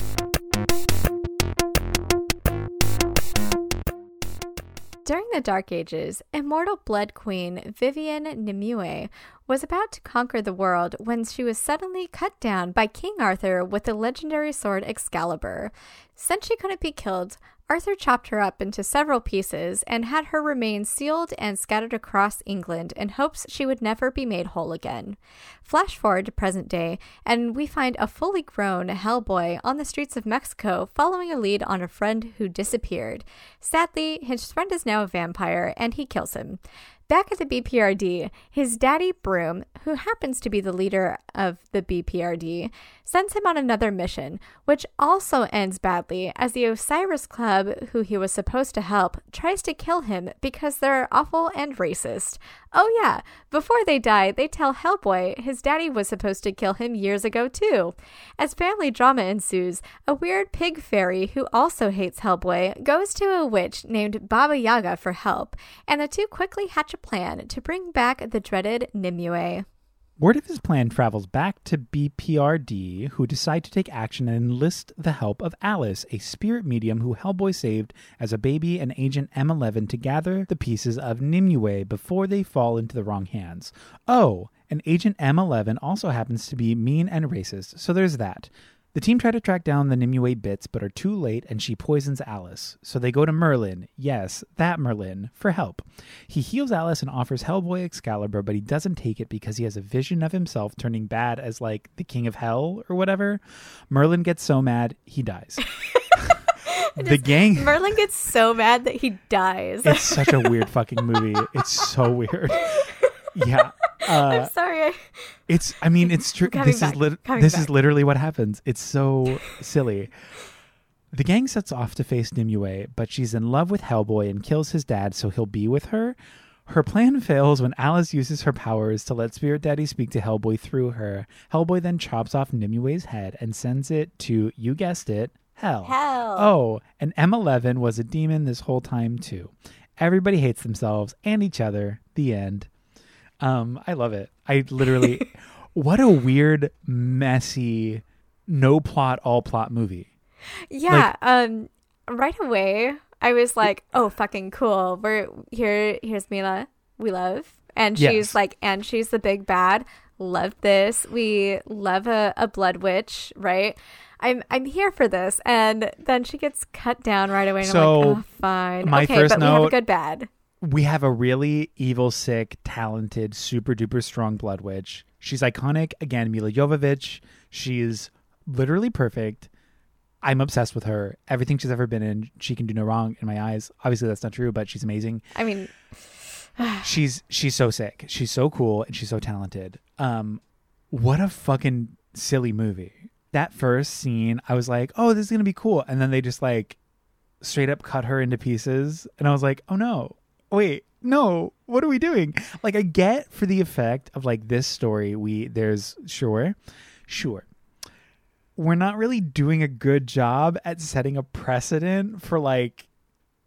During the Dark Ages, immortal Blood Queen Vivian Nimue was about to conquer the world when she was suddenly cut down by King Arthur with the legendary sword Excalibur. Since she couldn't be killed, Arthur chopped her up into several pieces and had her remains sealed and scattered across England in hopes she would never be made whole again. Flash forward to present day, and we find a fully grown Hellboy on the streets of Mexico following a lead on a friend who disappeared. Sadly, his friend is now a vampire and he kills him. Back at the BPRD, his daddy Broom, who happens to be the leader of the BPRD, sends him on another mission, which also ends badly as the Osiris Club, who he was supposed to help, tries to kill him because they're awful and racist. Oh, yeah, before they die, they tell Hellboy his daddy was supposed to kill him years ago, too. As family drama ensues, a weird pig fairy who also hates Hellboy goes to a witch named Baba Yaga for help, and the two quickly hatch a plan to bring back the dreaded Nimue. Word of his plan travels back to BPRD, who decide to take action and enlist the help of Alice, a spirit medium who Hellboy saved as a baby and Agent M11 to gather the pieces of Nimue before they fall into the wrong hands. Oh, and Agent M11 also happens to be mean and racist, so there's that. The team try to track down the Nimue bits, but are too late, and she poisons Alice. So they go to Merlin, yes, that Merlin, for help. He heals Alice and offers Hellboy Excalibur, but he doesn't take it because he has a vision of himself turning bad as like the king of hell or whatever. Merlin gets so mad, he dies. *laughs* *laughs* the gang. Merlin gets so mad that he dies. It's such a weird *laughs* fucking movie. It's so weird. Yeah. *laughs* Uh, I'm sorry. I- It's. I mean, it's true. This back, is lit- this back. is literally what happens. It's so silly. The gang sets off to face Nimue, but she's in love with Hellboy and kills his dad so he'll be with her. Her plan fails when Alice uses her powers to let Spirit Daddy speak to Hellboy through her. Hellboy then chops off Nimue's head and sends it to, you guessed it, hell. Hell. Oh, and M11 was a demon this whole time too. Everybody hates themselves and each other. The end. Um, I love it. I literally, *laughs* what a weird, messy, no plot, all plot movie. Yeah. um. Right away, I was like, "Oh, fucking cool! We're here. Here's Milla. We love, and she's Yes. like, and she's the big bad. Love this. We love a, a blood witch, right? I'm I'm here for this." And then she gets cut down right away. And I'm So, like, "Oh, fine. my okay, first but we have a good bad." We have a really evil, sick, talented, super duper strong blood witch. She's iconic. Again, Milla Jovovich. She's literally perfect. I'm obsessed with her. Everything she's ever been in, she can do no wrong in my eyes. Obviously, that's not true, but she's amazing. I mean, *sighs* she's she's so sick. She's so cool and she's so talented. Um, what a fucking silly movie. That first scene, I was like, oh, this is gonna be cool, and then they just like straight up cut her into pieces, and I was like, oh no, wait, no, what are we doing? Like, I get for the effect of like this story, we there's sure, sure. We're not really doing a good job at setting a precedent for like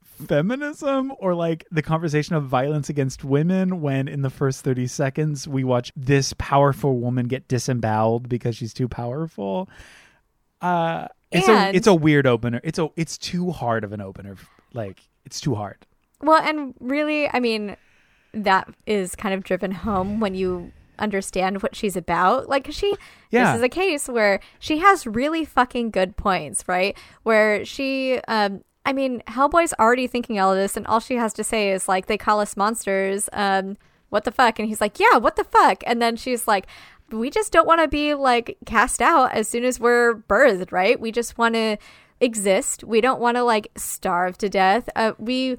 feminism or like the conversation of violence against women when in the first 30 seconds we watch this powerful woman get disemboweled because she's too powerful uh it's And- a it's a weird opener it's a it's too hard of an opener like it's too hard Well, and really, I mean, that is kind of driven home when you understand what she's about. Like she, Yeah. this is a case where she has really fucking good points, right? Where she, um, I mean, Hellboy's already thinking all of this, and all she has to say is like, "They call us monsters." Um, what the fuck? And he's like, "Yeah, what the fuck?" And then she's like, "We just don't want to be like cast out as soon as we're birthed, right? We just want to exist. We don't want to like starve to death. Uh, we."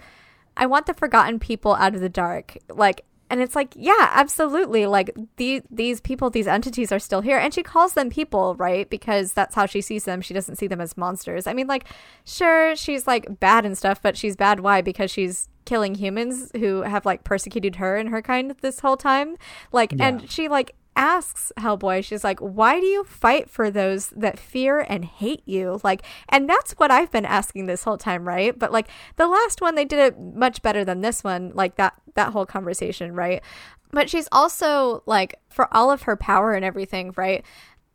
I want the forgotten people out of the dark. Like, and it's like, yeah, absolutely. Like these these people, these entities are still here, and she calls them people, right? Because that's how she sees them. She doesn't see them as monsters. I mean, like, sure, she's like bad and stuff, but she's bad. Why? Because she's killing humans who have like persecuted her and her kind this whole time. Like, Yeah. and she like asks Hellboy, she's like, why do you fight for those that fear and hate you? Like, and that's what I've been asking this whole time, right? But like the last one, they did it much better than this one, like that, that whole conversation, right? But she's also like, for all of her power and everything, right?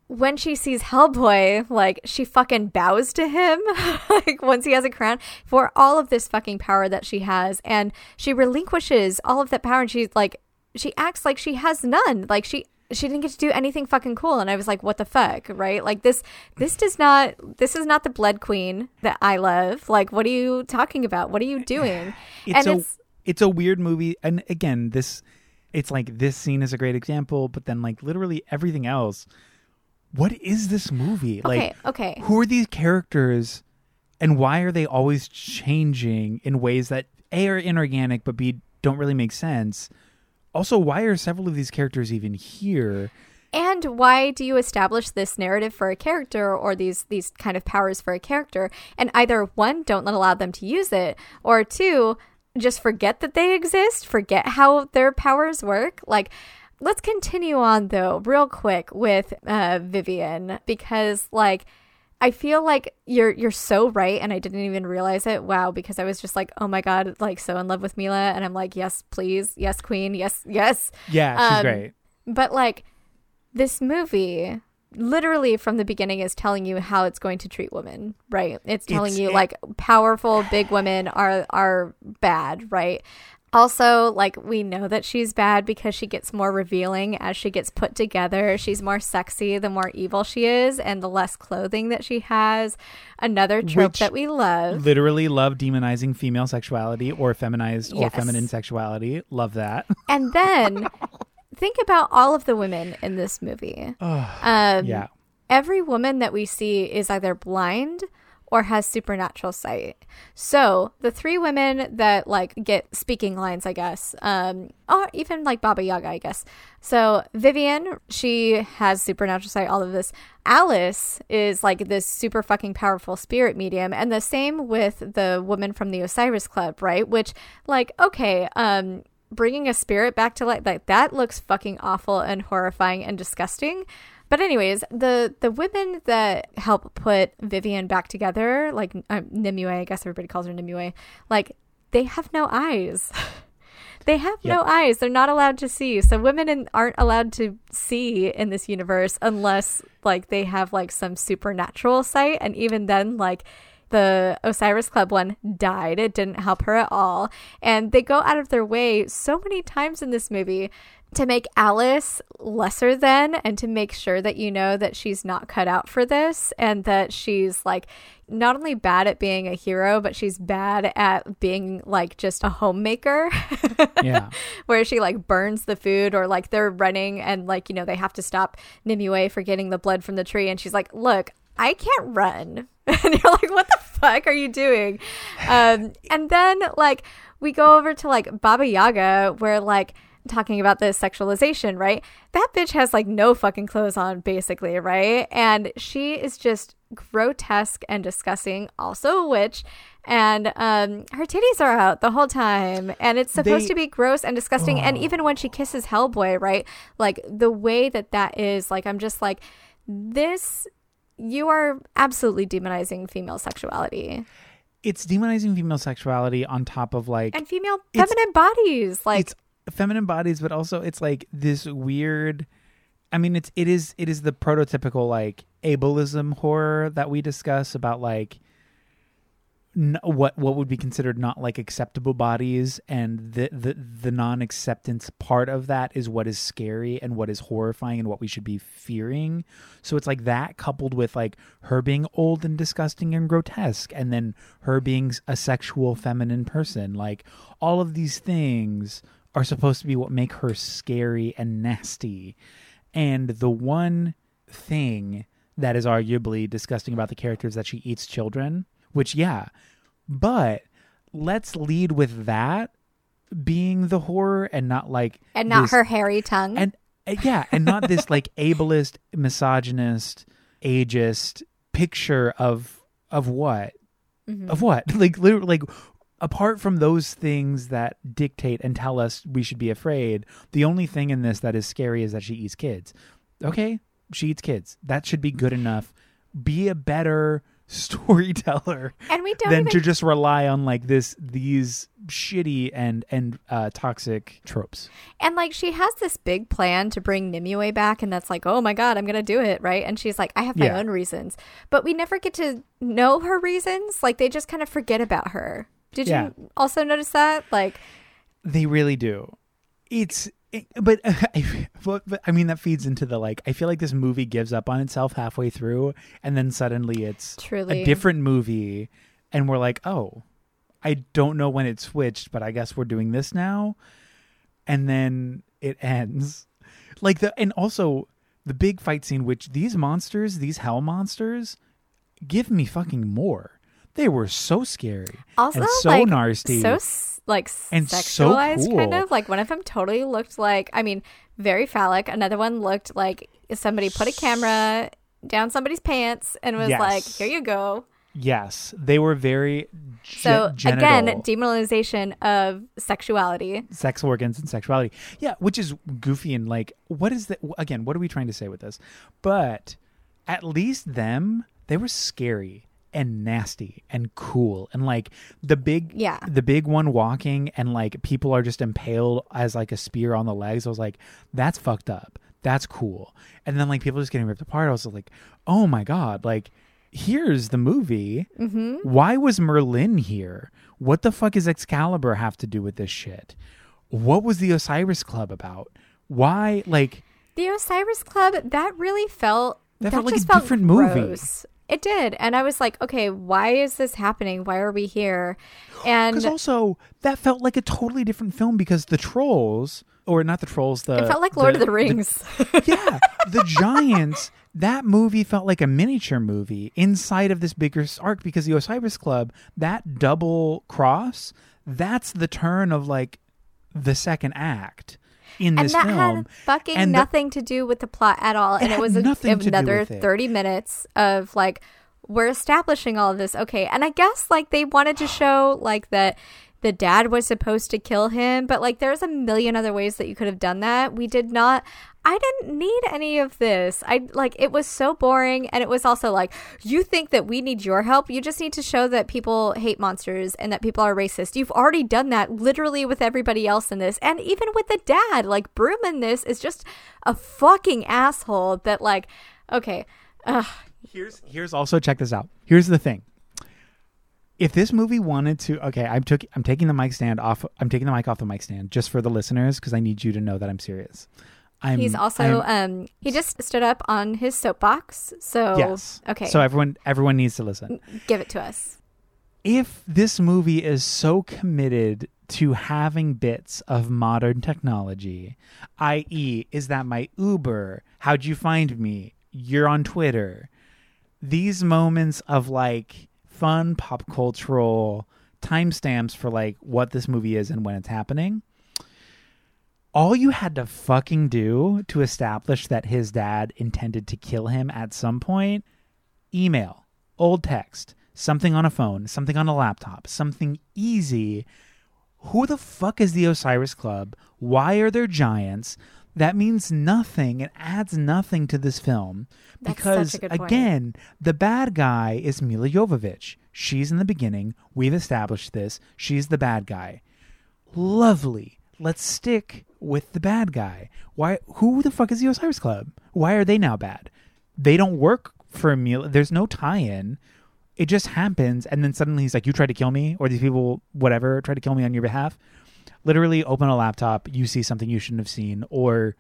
when she sees Hellboy, like she fucking bows to him, *laughs* like once he has a crown for all of this fucking power that she has, and she relinquishes all of that power, and she's like, she acts like she has none, like she she didn't get to do anything fucking cool. And i was like what the fuck right? Like this this does not this is not the blood queen that i love. Like what are you talking about? What are you doing? *sighs* It's and a it's it's a weird movie. And again this it's like this scene is a great example but then like literally everything else. What is this movie? Okay like okay. who are these characters and why are they always changing in ways that a are inorganic but b don't really make sense also why are several of these characters even here? And why do you establish this narrative for a character or these these kind of powers for a character? And either one don't let allow them to use it or two just forget that they exist forget how their powers work. Like let's continue on though real quick with uh, vivian because like I feel like you're you're so right and I didn't even realize it. Wow, because I was just like, "Oh my god, like so in love with Milla." And I'm like, "Yes, please. Yes, queen. Yes, yes." yeah she's Um, great But like this movie literally from the beginning is telling you how it's going to treat women, right? It's telling It's- you it- like powerful big women are are bad, right? Also, like we know that she's bad because she gets more revealing as she gets put together. She's more sexy the more evil she is and the less clothing that she has. Another trope Which that we love. literally love demonizing female sexuality or feminized or feminine sexuality love that And then *laughs* think about all of the women in this movie. Um, yeah every woman that we see is either blind or has supernatural sight. So the three women that like get speaking lines, I guess, um, or even like Baba Yaga, I guess. So Vivian, she has supernatural sight. All of this. Alice is like this super fucking powerful spirit medium, and the same with the woman from the Osiris Club, right? Which, like, okay, um, bringing a spirit back to life like that looks fucking awful and horrifying and disgusting but anyways the the women that help put vivian back together like um, nimue i guess everybody calls her nimue like they have no eyes. *laughs* They have no eyes. They're not allowed to see. So women in, aren't allowed to see in this universe unless like they have like some supernatural sight. And even then like the Osiris Club one died. It didn't help her at all. And they go out of their way so many times in this movie to make Alice lesser than and to make sure that you know that she's not cut out for this and that she's like not only bad at being a hero, but she's bad at being like just a homemaker. *laughs* yeah. Where she like burns the food or like they're running and like you know they have to stop Nimue for getting the blood from the tree and she's like look I can't run. *laughs* And you're like what the fuck are you doing? Um and then like we go over to like Baba Yaga where like talking about the sexualization right? That bitch has like no fucking clothes on basically right? And she is just grotesque and disgusting also a witch. And um her titties are out the whole time. And it's supposed They- to be gross and disgusting. And even when she kisses hellboy right? Like the way that that is like i'm just like this you are absolutely demonizing female sexuality. It's demonizing female sexuality on top of like and female feminine bodies like it's feminine bodies but also it's like this weird i mean it's it is it is the prototypical like ableism horror that we discuss about like n- what what would be considered not like acceptable bodies and the the the non-acceptance part of that is what is scary and what is horrifying and what we should be fearing. So it's like that coupled with like her being old and disgusting and grotesque and then her being a sexual feminine person like all of these things are supposed to be what make her scary and nasty. And the one thing that is arguably disgusting about the character is that she eats children, which, yeah, but let's lead with that being the horror and not like and not this- her hairy tongue. And uh, yeah, and not this like *laughs* ableist, misogynist, ageist picture of of what? Mm-hmm. of what? *laughs* Like literally like apart from those things that dictate and tell us we should be afraid the only thing in this that is scary is that she eats kids okay she eats kids that should be good enough be a better *laughs* storyteller And we don't than even to just rely on like this these shitty and and uh, toxic tropes. And like she has this big plan to bring Nimue back, and that's like, oh my god, I'm gonna do it, right? And she's like, I have my Yeah. own reasons, but we never get to know her reasons. Like they just kind of forget about her. Did Yeah. you also notice that? Like, They really do. It's it- but, *laughs* but but I mean that feeds into the like I feel like this movie gives up on itself halfway through and then suddenly it's Truly. a different movie and we're like, "Oh, I don't know when it switched, but I guess we're doing this now." And then it *laughs* ends. Like the and also the big fight scene which these monsters, these hell monsters give me fucking more. They were so scary also and so like nasty. so like And so sexualized, kind of. Like one of them totally looked like, I mean, very phallic. Another one looked like somebody put a camera down somebody's pants and was Yes. like, "Here you go." Yes, they were very ge- So genital, again, demonization of sexuality. sex organs and sexuality. Yeah, which is goofy and like, what is that? Again, what are we trying to say with this? But at least them, they were scary and nasty and cool. And like the big Yeah. the big one walking and like people are just impaled as like a spear on the legs. I was like that's fucked up. That's cool. And then like people just getting ripped apart. I was like oh my god. Like here's the movie. Mm-hmm. why was merlin here? What the fuck does excalibur have to do with this shit? What was the osiris club about? Why like The Osiris Club, that really felt That felt like a different movie. It did. And I was like, okay, why is this happening? Why are we here? And because also that felt like a totally different film because the trolls or not the trolls the it felt like Lord of the Rings. *laughs* yeah, the Giants. That movie felt like a miniature movie inside of this bigger arc because the Osiris Club, that double cross, that's the turn of like the second act in and that film. had fucking And the- nothing to do with the plot at all. And it, had was a, nothing to do another it. 30 minutes of like, we're establishing all of this. Okay. And I guess like they wanted to show like that the dad was supposed to kill him, but like there's a million other ways that you could have done that. We did not. I didn't need any of this. I like it was so boring and it was also like you think that we need your help. You just need to show that people hate monsters and that people are racist. You've already done that literally with everybody else in this and even with the dad. Like Broom in this is just a fucking asshole that like okay, ugh, Here's here's also check this out. Here's the thing. If this movie wanted to, okay, I'm took I'm taking the mic stand off. I'm taking the mic off the mic stand just for the listeners because I need you to know that I'm serious. I'm, he's also um he just stood up on his soapbox. So yes. okay. So everyone everyone needs to listen. give it to us. if this movie is so committed to having bits of modern technology, i.e., is that my Uber? How'd you find me? You're on Twitter. These moments of like fun pop cultural timestamps for like what this movie is and when it's happening. All you had to fucking do to establish that his dad intended to kill him at some point email, old text, something on a phone, something on a laptop, something easy. Who the fuck is the Osiris Club? Why are there giants? That means nothing. It adds nothing to this film That's because such a good point. again, the bad guy is Milla Jovovich. She's in the beginning. We've established this. She's the bad guy. Lovely. Let's stick with the bad guy. Why? Who the fuck is the Osiris Club? Why are they now bad? They don't work for Milla. There's no tie-in. It just happens, and then suddenly he's like, "You tried to kill me," or these people, whatever, tried to kill me on your behalf. Literally, open a laptop, you see something you shouldn't have seen, or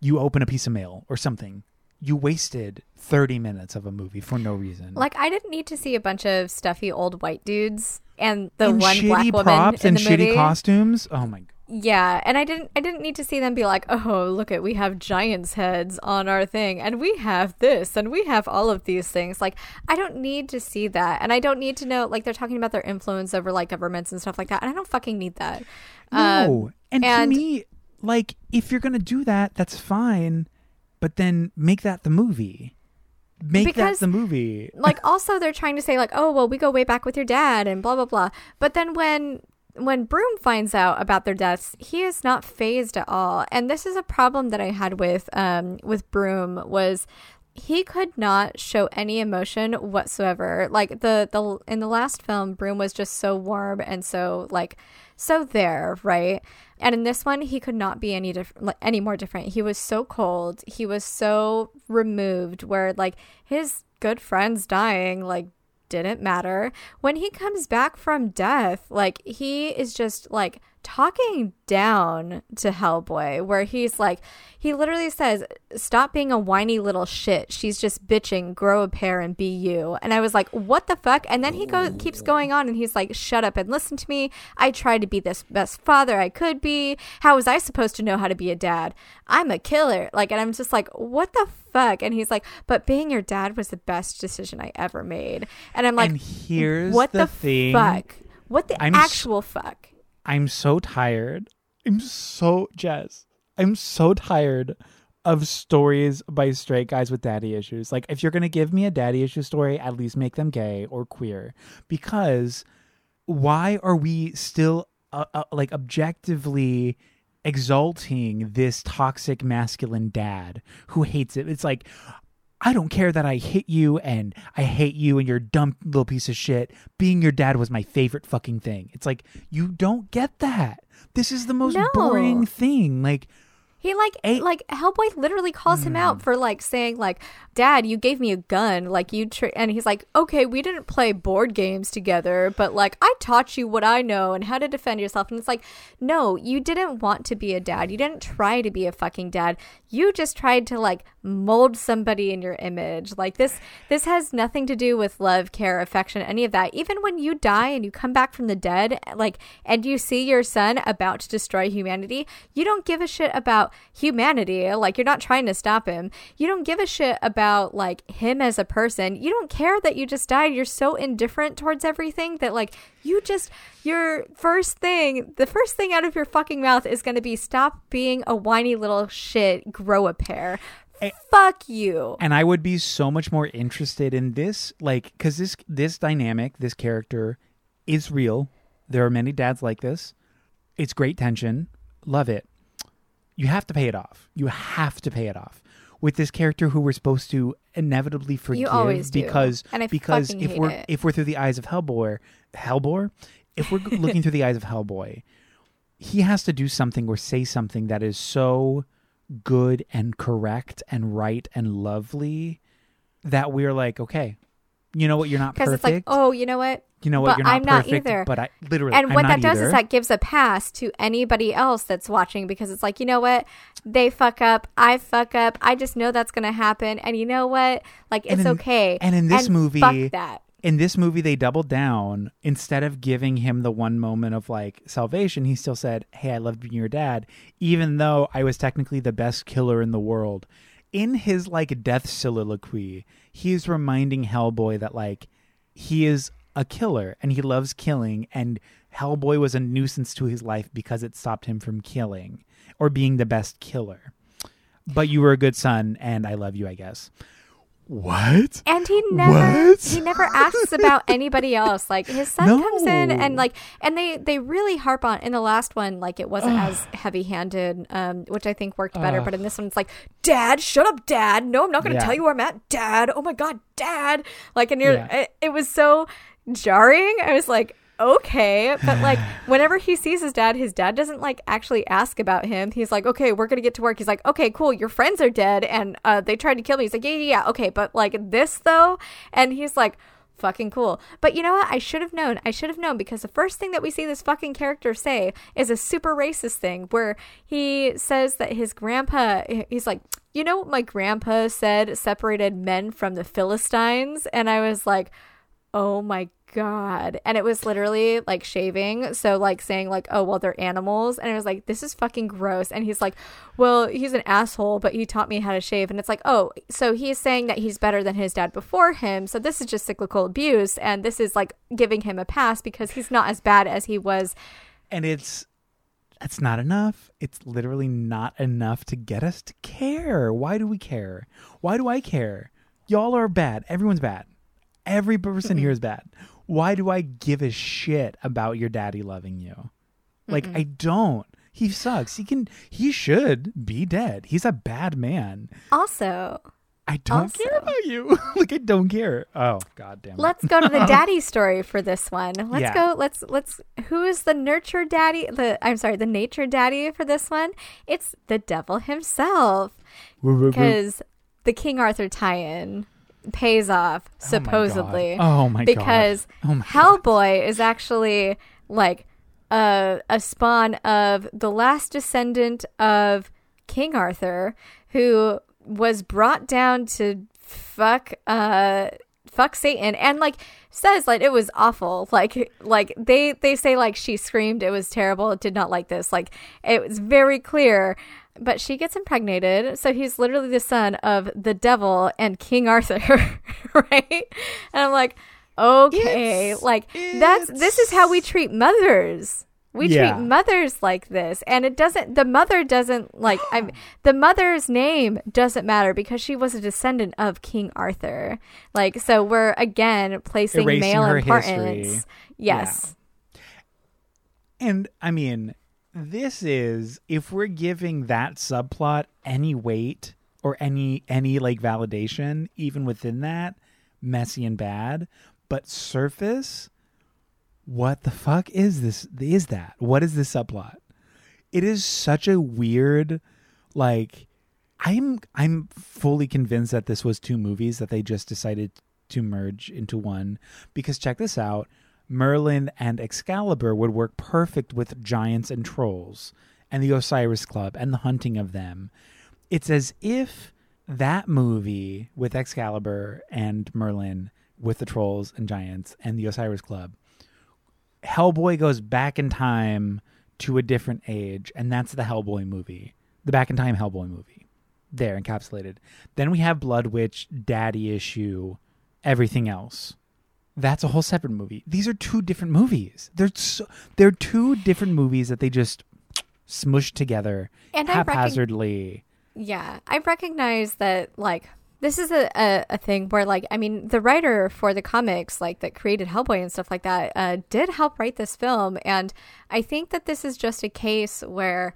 you open a piece of mail or something. You wasted 30 minutes of a movie for no reason. Like I didn't need to see a bunch of stuffy old white dudes and the and one shitty black woman props in and the shitty movie. costumes. Oh my god. Yeah, and I didn't I didn't need to see them be like, "Oh, look at we have giants heads on our thing and we have this and we have all of these things." Like, I don't need to see that. And I don't need to know like they're talking about their influence over like governments and stuff like that. And I don't fucking need that. No. Um, and, and- to me, like, if you're gonna do that, that's fine. But then make that the movie. Make Because- that the movie. like also they're trying to say like oh well we go way back with your dad and blah blah blah but then when when broom finds out about their deaths he is not phased at all and this is a problem that i had with um with broom was he could not show any emotion whatsoever. Like the the in the last film, Broom was just so warm and so like so there, right? And in this one, he could not be any different, any more different. He was so cold. He was so removed. Where like his good friends dying, like didn't matter. When he comes back from death, like he is just like talking down to Hellboy, where he's like, he literally says, Stop being a whiny little shit. She's just bitching, grow a pair and be you. And I was like, What the fuck? And then he goes keeps going on and he's like, Shut up and listen to me. I tried to be this best father I could be. How was I supposed to know how to be a dad? I'm a killer. Like, and I'm just like, What the fuck? And he's like, But being your dad was the best decision I ever made. And I'm like, and here's What the, the, thing. fuck? What the I'm actual fuck? I'm so tired. I'm so Jess. I'm so tired of stories by straight guys with daddy issues. Like if you're going to give me a daddy issue story, at least make them gay or queer because why are we still uh, uh, like objectively exalting this toxic masculine dad who hates it? It's like I don't care that I hit you and I hate you and you're a dumb little piece of shit. Being your dad was my favorite fucking thing. It's like you don't get that. This is the most No. boring thing. Like He like Eight- like Hellboy literally calls him Hmm. out for like saying like, "Dad, you gave me a gun." Like you tr-, and he's like, "Okay, we didn't play board games together, but like I taught you what I know and how to defend yourself." And it's like, "No, you didn't want to be a dad. You didn't try to be a fucking dad. You just tried to like mold somebody in your image. Like this this has nothing to do with love, care, affection, any of that. Even when you die and you come back from the dead, like and you see your son about to destroy humanity, you don't give a shit about humanity. Like you're not trying to stop him. You don't give a shit about like him as a person. You don't care that you just died. You're so indifferent towards everything that like you just your first thing, the first thing out of your fucking mouth is going to be stop being a whiny little shit, grow a pair. Fuck you. and I would be so much more interested in this like cuz this this dynamic, this character is real. There are many dads like this. It's great tension. Love it. You have to pay it off. You have to pay it off. With this character who we're supposed to inevitably forgive always do. because And I because if we're it. if we're through the eyes of Hellboy, Hellboy, if we're *laughs* looking through the eyes of Hellboy, he has to do something or say something that is so good and correct and right and lovely that we're like, okay, you know what, you're not Because perfect. it's like, oh, you know what? you know what, but you're not I'm not either. But I literally, And I'm what that does either. is that gives a pass to anybody else that's watching because it's like, you know what? They fuck up. I fuck up. I just know that's going to happen. And you know what? Like, And it's in- okay. and in this movie- fuck that. In this movie they doubled down. Instead of giving him the one moment of like salvation he still said hey i love being your dad even though i was technically the best killer in the world. In his like death soliloquy he's reminding hellboy that like he is a killer and he loves killing and hellboy was a nuisance to his life because it stopped him from killing or being the best killer. But you were a good son and i love you i guess what And he never What? he never asks about *laughs* anybody else. Like his son comes in and like and they they really harp on in the last one like it wasn't as heavy handed, um, which I think worked better. Ugh. But in this one it's like, Dad, shut up, Dad. No, I'm not gonna Yeah. tell you where I'm at, Dad. Oh my god, Dad. Like and you're Yeah. it, it was so jarring. I was like, okay. But like *sighs* whenever he sees his dad, his dad doesn't like actually ask about him. He's like, okay, we're gonna get to work. He's like, okay, cool. Your friends are dead and uh, they tried to kill me. He's like, yeah, yeah, yeah. Okay, but like this though, and he's like. Fucking cool. But you know what? I should have known. I should have known because the first thing that we see this fucking character say is a super racist thing where he says that his grandpa, he's like, you know what my grandpa said separated men from the Philistines? And I was like, oh my god. And it was literally like shaving. So like saying like oh well they're animals. And it was like this is fucking gross. And he's like well he's an asshole but he taught me how to shave. And it's like oh so he's saying that he's better than his dad before him. So this is just cyclical abuse and this is like giving him a pass because he's not as bad as he was. And it's that's not enough. It's literally not enough to get us to care. Why do we care? Why do i care? Y'all are bad. Everyone's bad. Every person here is bad why do i give a shit about your daddy loving you like i don't he sucks he can he should be dead he's a bad man also I don't Also- care about you. *laughs* like I don't care. Oh god damn it. Let's go to the *laughs* daddy story for this one. Let's Yeah. go. Let's let's. Who is the nurture daddy? The I'm sorry, the nature daddy for this one. It's the devil himself, because the King Arthur tie-in pays off Oh my God. supposedly. Oh my god. because Oh my Hellboy is actually like a a spawn of the last descendant of King Arthur, who was brought down to fuck uh fuck Satan and like says like it was awful like like they they say like she screamed it was terrible it did not like this like it was very clear but she gets impregnated. So he's literally the son of the devil and King Arthur *laughs* right? And I'm like okay It's- like that's this is how we treat mothers. We Yeah. treat mothers like this. And it doesn't the mother doesn't like i'm *gasps* the mother's name doesn't matter because she was a descendant of king arthur. Like so we're again placing Erasing male importance history. yes. And I mean, this is if we're giving that subplot any weight or any any like validation, even within that, messy and bad, but surface, what the fuck is this? Is that what is this subplot? It is such a weird, like, I'm I'm fully convinced that this was two movies that they just decided to merge into one because check this out. Merlin and Excalibur would work perfect with giants and trolls and the Osiris Club and the hunting of them. It's as if that movie with Excalibur and Merlin with the trolls and giants and the Osiris Club, Hellboy goes back in time to a different age, and that's the Hellboy movie, the back in time Hellboy movie. There, encapsulated. Then we have Blood Witch, Daddy Issue, everything else that's a whole separate movie. These are two different movies. They're so, they're two different movies that they just smushed together And I recog- haphazardly. yeah i recognize that like this is a, a, a thing where like i mean the writer for the comics like that created hellboy and stuff like that uh, did help write this film and i think that this is just a case where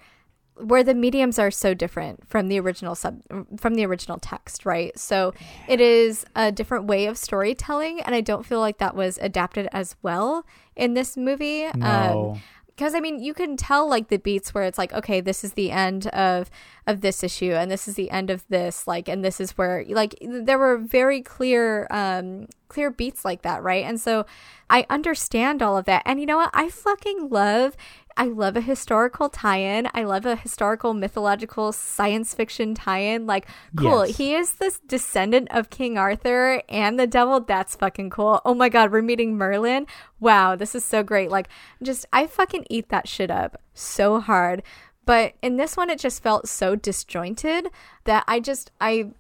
where the mediums are so different from the original sub from the original text right so it is a different way of storytelling and i don't feel like that was adapted as well in this movie No. um because I mean, you can tell like the beats where it's like, okay, this is the end of of this issue, and this is the end of this, like, and this is where like there were very clear um clear beats like that, right? And so I understand all of that, and you know what? I fucking love. I love a historical tie-in. I love a historical mythological science fiction tie-in. Like, cool. Yes. He is this descendant of King Arthur and the devil. That's fucking cool. Oh my god, we're meeting Merlin. Wow, this is so great. Like, just I fucking eat that shit up so hard. But in this one, it just felt so disjointed that I just I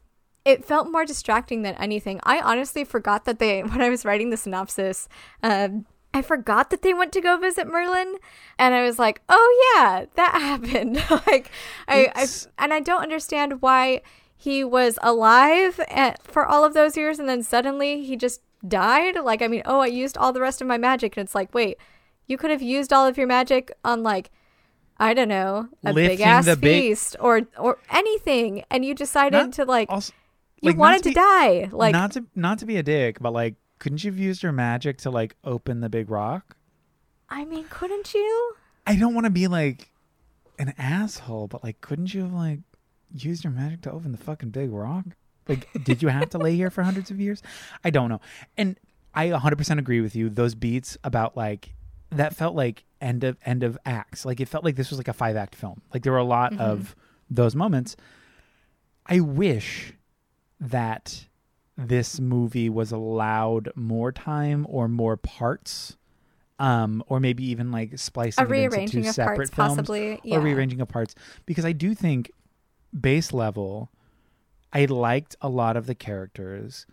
it felt more distracting than anything. I honestly forgot that they *laughs* when I was writing the synopsis. Um, I forgot that they went to go visit Merlin, and I was like, "Oh yeah, that *laughs* happened." *laughs* like, I, I and I don't understand why he was alive at, for all of those years, and then suddenly he just died. Like, I mean, oh, I used all the rest of my magic, and it's like, wait, you could have used all of your magic on like, I don't know, a big ass the big- feast or or anything, and you decided Not- to like Also, you like, wanted to, be- die. Like, not to not to be a dick, but like, couldn't you have used your magic to like open the big rock? I mean, couldn't you? I don't want to be like an asshole, but like, couldn't you have like used your magic to open the fucking big rock? Like, did you have to lay here for hundreds of years? I don't know. And I 100% agree with you. Those beats about like that felt like end of end of acts. Like it felt like this was like a five act film. Like there were a lot mm-hmm. of those moments. I wish that this movie was allowed more time or more parts um or maybe even like splicing A it into two of separate parts, films possibly. Yeah. or rearranging of parts because I do think base level I liked a lot of the characters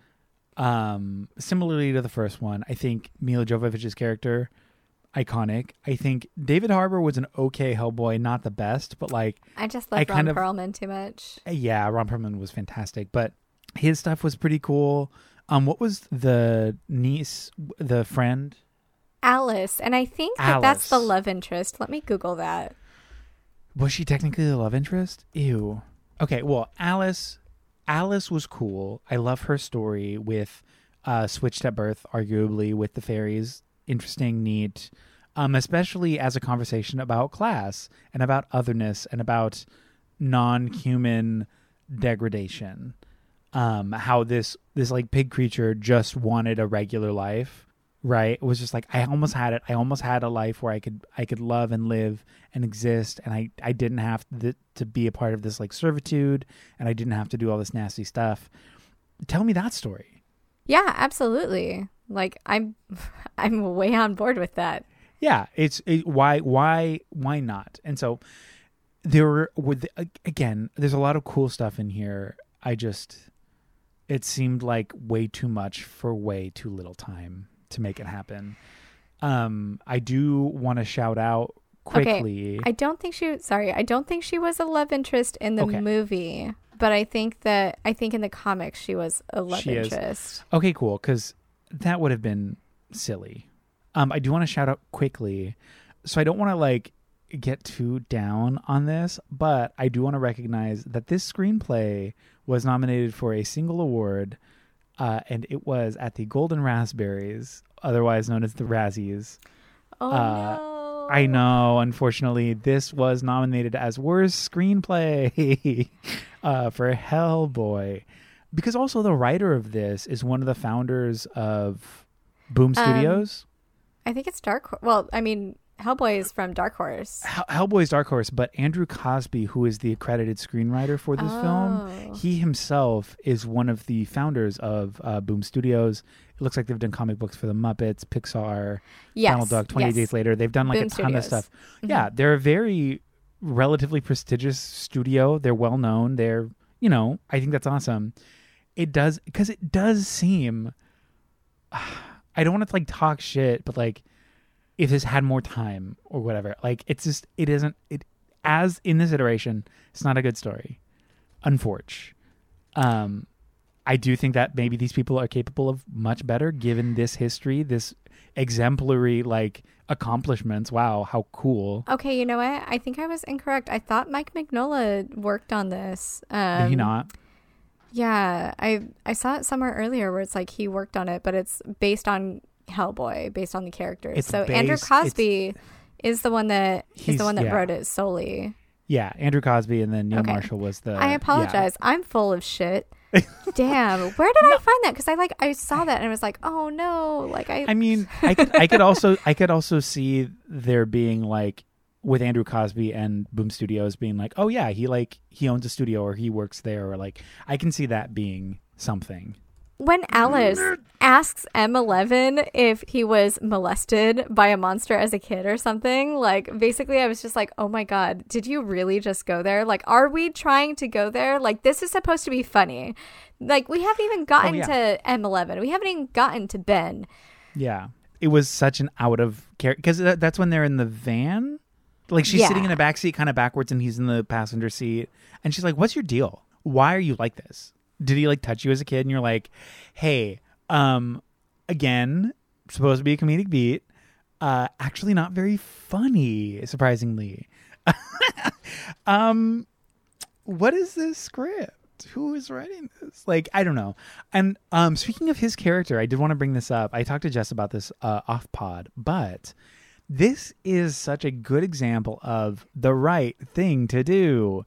um similarly to the first one I think Milla Jovovich's character iconic I think David Harbour was an okay Hellboy not the best but like I just love Ron kind of- Perlman too much. yeah, Ron Perlman was fantastic, but his stuff was pretty cool. Um, what was the niece, the friend? Alice, and I think that that's the love interest. Let me Google that. Was she technically the love interest? Ew. Okay, well, Alice, Alice was cool. I love her story with uh, switched at birth, arguably with the fairies. Interesting, neat, um, especially as a conversation about class and about otherness and about non-human degradation. Um, how this this like pig creature just wanted a regular life, right? It was just like I almost had it. I almost had a life where I could I could love and live and exist, and I I didn't have to, to be a part of this like servitude, and I didn't have to do all this nasty stuff. Tell me that story. Yeah, absolutely. Like I'm *laughs* I'm way on board with that. Yeah, it's it, why why why not? And so there were with again, there's a lot of cool stuff in here. I just it seemed like way too much for way too little time to make it happen. Um, I do want to shout out quickly. Okay. I don't think she. Sorry, I don't think she was a love interest in the Okay. movie, but I think that I think in the comics she was a love She is. interest. Okay, cool, because that would have been silly. Um, I do want to shout out quickly, so I don't want to like get too down on this, but I do want to recognize that this screenplay was nominated for a single award, uh, and it was at the Golden Raspberries, otherwise known as the Razzies. Oh Uh, no! I know. Unfortunately, this was nominated as worst screenplay *laughs* uh, for Hellboy, because also the writer of this is one of the founders of Boom Um, Studios. I think it's Dark. Well, I mean, Hellboy is from Dark Horse. Hell- is Dark Horse, but Andrew Cosby, who is the accredited screenwriter for this film, Oh. he himself is one of the founders of uh, Boom Studios. It looks like they've done comic books for the Muppets, Pixar, Yes. Donald Duck, 28 yes. Days Later. They've done like Boom a ton of Studios. stuff. Mhm. Yeah, they're a very relatively prestigious studio. They're well known. They're, you know, I think that's awesome. It does because it does seem *sighs* I don't want to like talk shit, but like if this had more time or whatever, like it's just it isn't it as in this iteration, it's not a good story. Unfortunately. Um I do think that maybe these people are capable of much better given this history, this exemplary like accomplishments. Wow, how cool. Okay, you know what? I think I was incorrect. I thought Mike Mignola worked on this. Um, Did he not? Yeah, I I saw it somewhere earlier where it's like he worked on it, but it's based on Hellboy, based on the characters. It's so Andrew Cosby is the one that is He's- the one that yeah. wrote it solely. Yeah, Andrew Cosby and then Neil Okay. Marshall was the I yeah. apologize. I'm full of shit. *laughs* Damn, where did I find that? Because I like I saw that and I was like, oh no, like I. I mean, I could I could also I could also see there being like with Andrew Cosby and Boom Studios being like, oh yeah, he like he owns a studio or he works there or like I can see that being something. When Alice asks M11 if he was molested by a monster as a kid or something, like basically I was just like, oh my God, did you really just go there? Like, are we trying to go there? Like, this is supposed to be funny. Like, we haven't even oh, gotten Oh, yeah. to M11. We haven't even gotten to Ben. Yeah, it was such an out of character because that, that's when they're in the van. Like she's sitting in Yeah. the back seat, kind of backwards, and he's in the passenger seat, and she's like, "What's your deal? Why are you like this? Did he like touch you as a kid?" And you're like, "Hey, um, again, supposed to be a comedic beat, uh, actually not very funny, surprisingly." *laughs* um, what is this script? Who is writing this? Like, I don't know. And um, speaking of his character, I did want to bring this up. I talked to Jess about this uh, off pod, but this is such a good example of the right thing to do.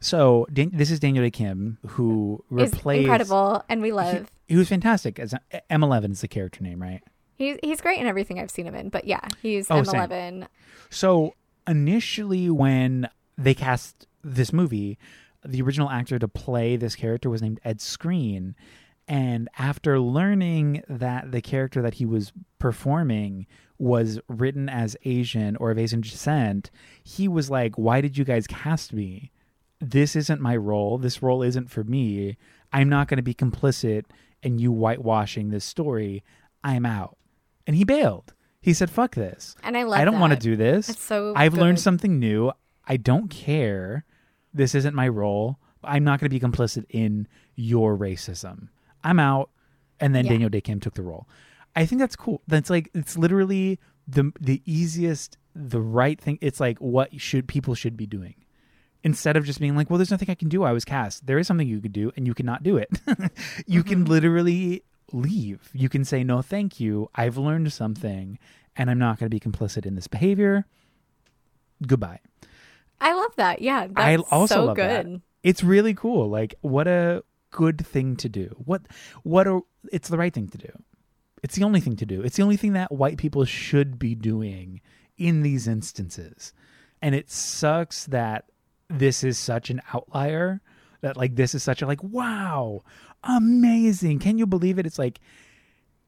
So Dan- this is Daniel Dae Kim who Is replaced. incredible, and we love. he was fantastic as uh, M11 is the character name, right? He's he's great in everything I've seen him in, but yeah, he's Oh. M11. So initially, when they cast this movie, the original actor to play this character was named Ed Skrein. And after learning that the character that he was performing was written as Asian or of Asian descent, he was like, Why did you guys cast me? This isn't my role. This role isn't for me. I'm not going to be complicit in you whitewashing this story. I'm out. And he bailed. He said, Fuck this. And I love I don't want to do this. It's so I've learned something new. I don't care. This isn't my role. I'm not going to be complicit in your racism. I'm out. And then Yeah. Daniel Dae Kim took the role. I think that's cool. That's like it's literally the the easiest, the right thing. It's like what should people should be doing. Instead of just being like, well, there's nothing I can do. I was cast. There is something you could do, and you cannot do it. *laughs* you can mm-hmm. literally leave. You can say, no, thank you. I've learned something, and I'm not going to be complicit in this behavior. Goodbye. I love that. Yeah, that's I also so love that. good. It's really cool. Like, what a good thing to do. What, what a, it's the right thing to do. It's the only thing to do. It's the only thing that white people should be doing in these instances. And it sucks that this is such an outlier that like this is such a like wow amazing. Can you believe it? It's like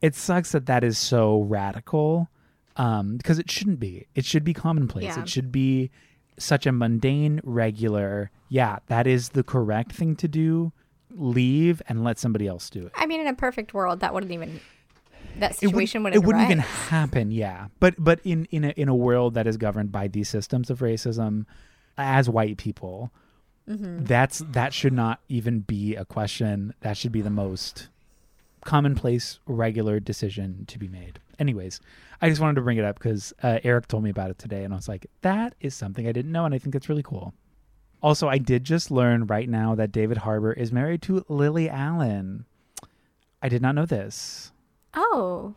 it sucks that that is so radical um because it shouldn't be. It should be commonplace. Yeah. it should be such a mundane regular yeah that is the correct thing to do. Leave and let somebody else do it. I mean, in a perfect world, that wouldn't even that it, would, situation it wouldn't. wouldn't even happen yeah. But but in in a, in a world that is governed by these systems of racism as white people Mm-hmm. that's that should not even be a question that should be the most commonplace regular decision to be made anyways i just wanted to bring it up because uh, eric told me about it today and i was like that is something i didn't know and i think that's really cool also i did just learn right now that david harbour is married to lily allen i did not know this Oh,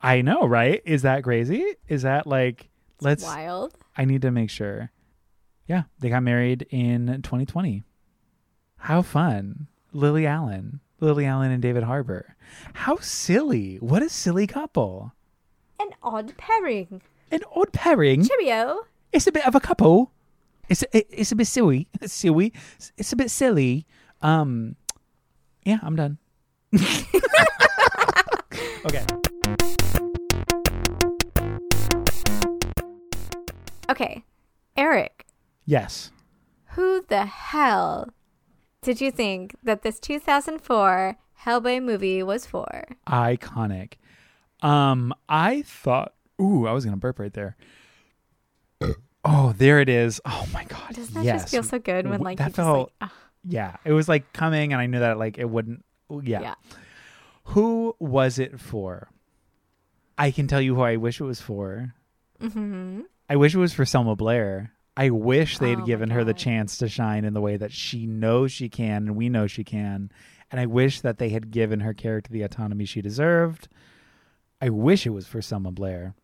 I know, right? Is that crazy? Is that like let's wild. I need to make sure. Yeah, they got married in 2020. How fun. Lily Allen. Lily Allen and David Harbour. How silly. What a silly couple. An odd pairing. An odd pairing. Cheerio. It's a bit of a couple. It's it, it's a bit silly. *laughs* silly. It's a bit silly. Um yeah, I'm done. *laughs* okay. Okay, Eric. Yes. Who the hell did you think that this 2004 Hellboy movie was for? iconic. Um, I thought, ooh, I was gonna burp right there. *coughs* Oh, there it is. Oh my god. Doesn't that yes. just feel so good when like that you just felt- like, ah, Yeah, it was like coming, and I knew that like it wouldn't. Yeah. yeah. Who was it for? I can tell you who I wish it was for. Mm-hmm. I wish it was for Selma Blair. I wish they'd Oh given her the chance to shine in the way that she knows she can and we know she can. And I wish that they had given her character the autonomy she deserved. I wish it was for Selma Blair.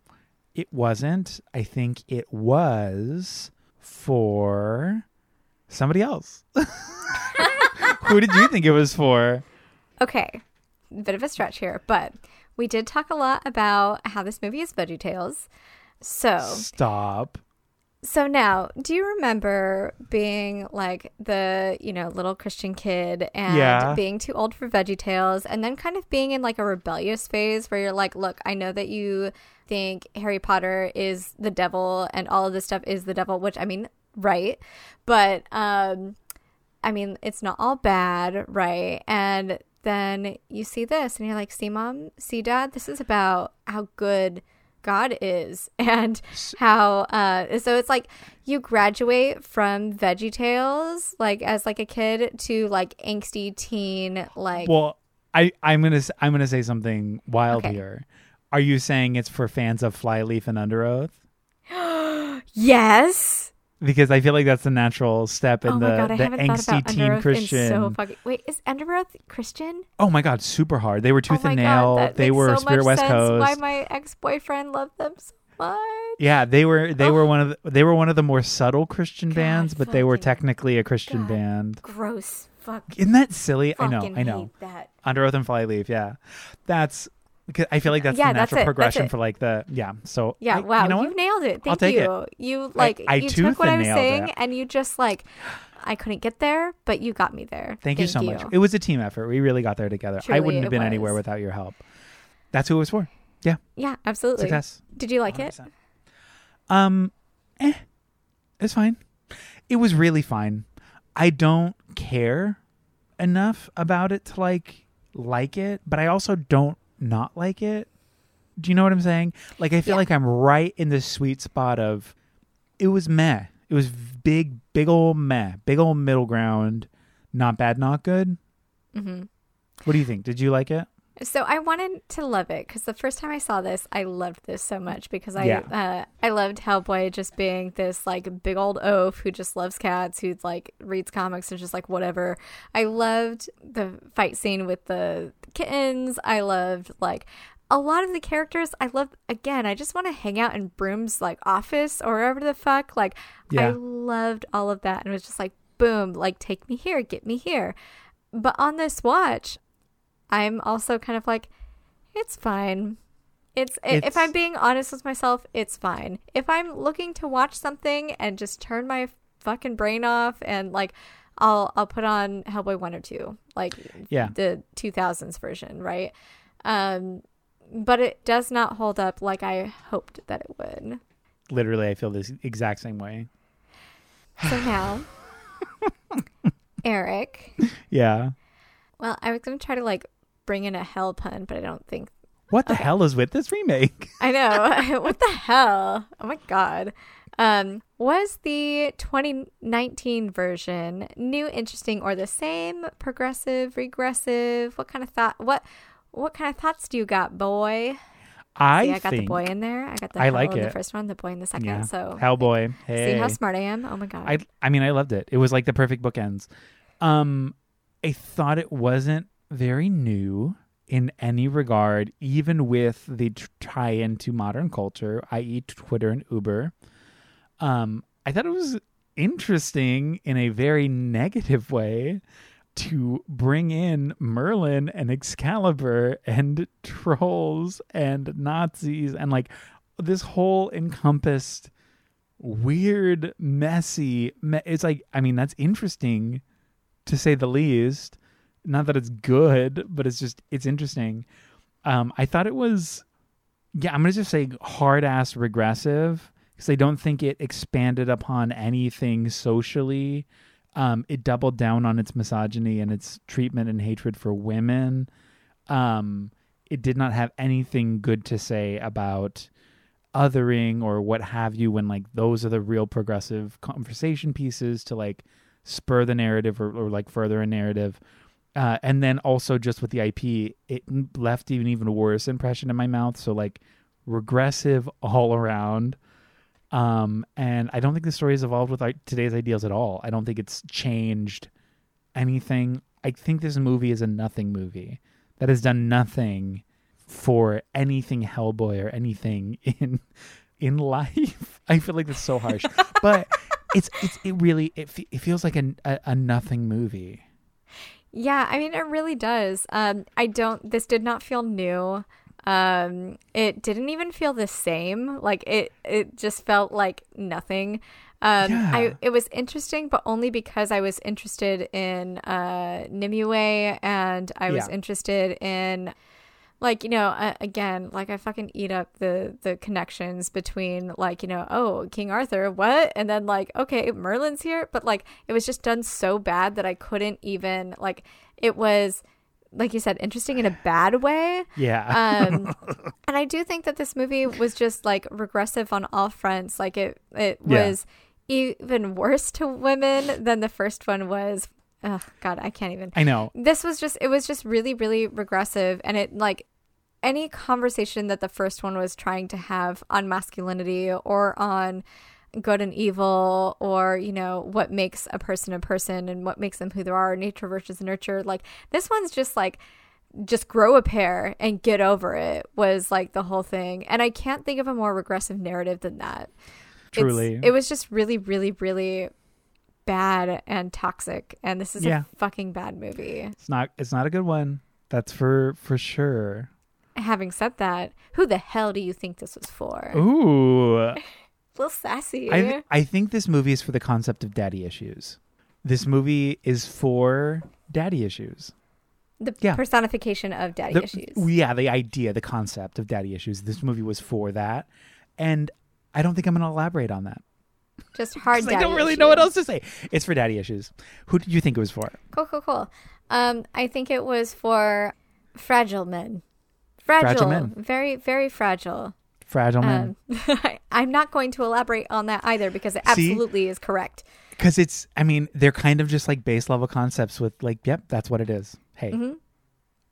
It wasn't. I think it was for somebody else. *laughs* Who did you think it was for? Okay, bit of a stretch here, but we did talk a lot about how this movie is Veggie Tales. So, Stop. So now, do you remember being like the you know little Christian kid and Yeah. being too old for Veggie Tales and then kind of being in like a rebellious phase where you're like, look, I know that you think Harry Potter is the devil and all of this stuff is the devil, which I mean, right, but um, I mean, it's not all bad, right? And then you see this and you're like, see, mom, see, dad, this is about how good God is *laughs* and how, uh, so it's like you graduate from Veggie Tales, like as like a kid to like angsty teen, like, Well, I I'm gonna s- I'm gonna say something wild Okay. here. Are you saying it's for fans of Flyleaf and Under Oath? *gasps* yes. Because I feel like that's the natural step in oh the, God, the angsty teen Christian. so fucking, wait, is Under Christian? oh my god, super hard. They were oh tooth oh and nail. God, that they were so Spirit much West sense Coast. Why my ex-boyfriend loved them so much. yeah, they were they Oh. were one of the, they were one of the more subtle Christian God, bands, but they were technically a Christian God. band. Gross. Fuck. Isn't that silly? I know, I know. hate that. Under Oath and Flyleaf, yeah. That's because I feel like that's Yeah, the that's natural it, progression for like the yeah. So Yeah, I- wow, you know you, what? nailed it. Thank I'll take it. you. You like I you took what I and was saying it. and you just like I couldn't get there, but you got me there. Thank, you so much. It was a team effort. We really got there together. I wouldn't have it been anywhere without your help. That's who it was for. Yeah, yeah, absolutely. success. Did you like it? 100%. Um, eh, it's fine. It was really fine. I don't care enough about it to like like it, but I also don't not like it. Do you know what I'm saying? Like I feel Yeah. like I'm right in the sweet spot of it was meh. It was big, big old meh, big old middle ground. Not bad, not good. Mm-hmm. What do you think? Did you like it? So I wanted to love it because the first time I saw this, I loved this so much because I Yeah. uh, I loved Hellboy just being this like big old oaf who just loves cats, who like reads comics and just like whatever. I loved the fight scene with the kittens. I loved like a lot of the characters. I love again. I just want to hang out in Broom's like office or wherever the fuck. Like I loved all of that and it was just like boom, like take me here, get me here. But on this watch, I'm also kind of like, it's fine. It's, It's- if I'm being honest with myself, it's fine. If I'm looking to watch something and just turn my fucking brain off and like I'll I'll put on Hellboy 1 or 2, like Yeah. the 2000s version, right? Um but it does not hold up like I hoped that it would. Literally, I feel this exact same way. So *laughs* now Eric, Yeah. well, I was going to try to like bring in a hell pun, but I don't think What the hell is with this remake? *laughs* I know. *laughs* what the hell? Oh my god. Um, was the 2019 version new, interesting, or the same? Progressive, regressive? What kind of thought? What what kind of thoughts do you got, boy? I, See, I got the boy in there. I got the I hell like in the first one, the boy in the second. Yeah. So Hellboy. Hey. see how smart I am. Oh my god. I I mean I loved it. It was like the perfect bookends. Um I thought it wasn't very new in any regard, even with the tie into modern culture, i.e., Twitter and Uber. Um, I thought it was interesting in a very negative way to bring in Merlin and Excalibur and *laughs* trolls and Nazis and like this whole encompassed weird, messy. Me- it's like, I mean, that's interesting to say the least. Not that it's good, but it's just it's interesting. Um, I thought it was, yeah, I'm gonna just say hard ass regressive because I don't think it expanded upon anything socially. Um, it doubled down on its misogyny and its treatment and hatred for women. Um, it did not have anything good to say about othering or what have you when like those are the real progressive conversation pieces to like spur the narrative or, or like further a narrative uh, and then also just with the ip it left even even worse impression in my mouth. So like regressive *laughs* all around. Um and i don't think the story has evolved with like today's ideals at all. I don't think it's changed anything. I think this movie is a nothing movie that has done nothing for anything Hellboy or anything *laughs* in in life. *laughs* I feel like that's so harsh, but it's it's it really it, fe- it feels like a, a a nothing movie. Yeah, I mean it really does. Um I don't this did not feel new. Um it didn't even feel the same. Like it it just felt like nothing. Um Yeah. I it was interesting but only because I was interested in uh Nimue and I was Yeah. interested in like you know uh, again like i fucking eat up the the connections between like you know oh king arthur what? And then like okay merlin's here. But like it was just done so bad that i couldn't even like it was like you said interesting in a bad way. Yeah, um *laughs* and i do think that this movie was just like regressive on all fronts. Like it it Yeah. was even worse to women than the first one was. Oh god i can't even. I know. this was just it was just really really regressive. And it like any conversation that the first one was trying to have on masculinity or on good and evil or you know what makes a person a person and what makes them who they are nature versus nurture like this one's just like just grow a pair and get over it was like the whole thing and i can't think of a more regressive narrative than that It's- Truly. it was just really really really bad and toxic and this is Yeah. a fucking bad movie It's not it's not a good one. That's for for sure. Having said that who the hell do you think this was for Ooh, *laughs* a little sassy I th- I think this movie is for the concept of daddy issues. This movie is for daddy issues. the yeah. personification of daddy The- issues Yeah, the idea, the concept of daddy issues. This movie was for that, and I don't think I'm going to elaborate on that. just hard *laughs* daddy I don't really know what else to say. It's for daddy issues. Who do you think it was for? Cool, cool, cool. Um, I think it was for fragile men. Fragile, Fragile men. very, very fragile. Fragile Men. Um, *laughs* I'm not going to elaborate on that either because it See? absolutely is correct. Because it's, I mean, they're kind of just like base level concepts with like, yep, that's what it is. Hey, Mm-hmm.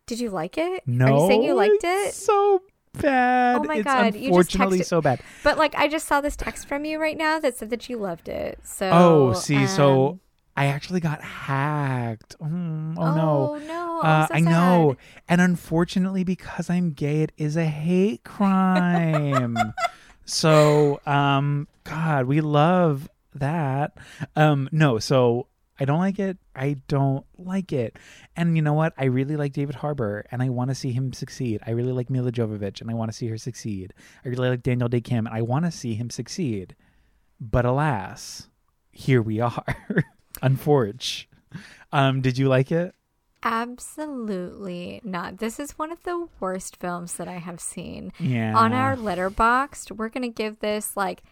Did you like it? No, Are you saying you liked it? So bad. Oh my it's God, you just Unfortunately, texted- so bad. But like, I just saw this text from you right now that said that you loved it. So Oh, see, so um, I actually got hacked. Mm, oh, oh no. no, Uh, so I know. And unfortunately, because I'm gay, it is a hate crime. *laughs* so, um, God, we love that. Um, no, so I don't like it. I don't like it. And you know what? I really like David Harbour and I want to see him succeed. I really like Milla Jovovich and I want to see her succeed. I really like Daniel Dae Kim and I want to see him succeed. But alas, here we *laughs* are. Unfortunate. Um, did you like it? Absolutely not. This is one of the worst films that I have seen. Yeah. On our Letterboxd, we're gonna give this like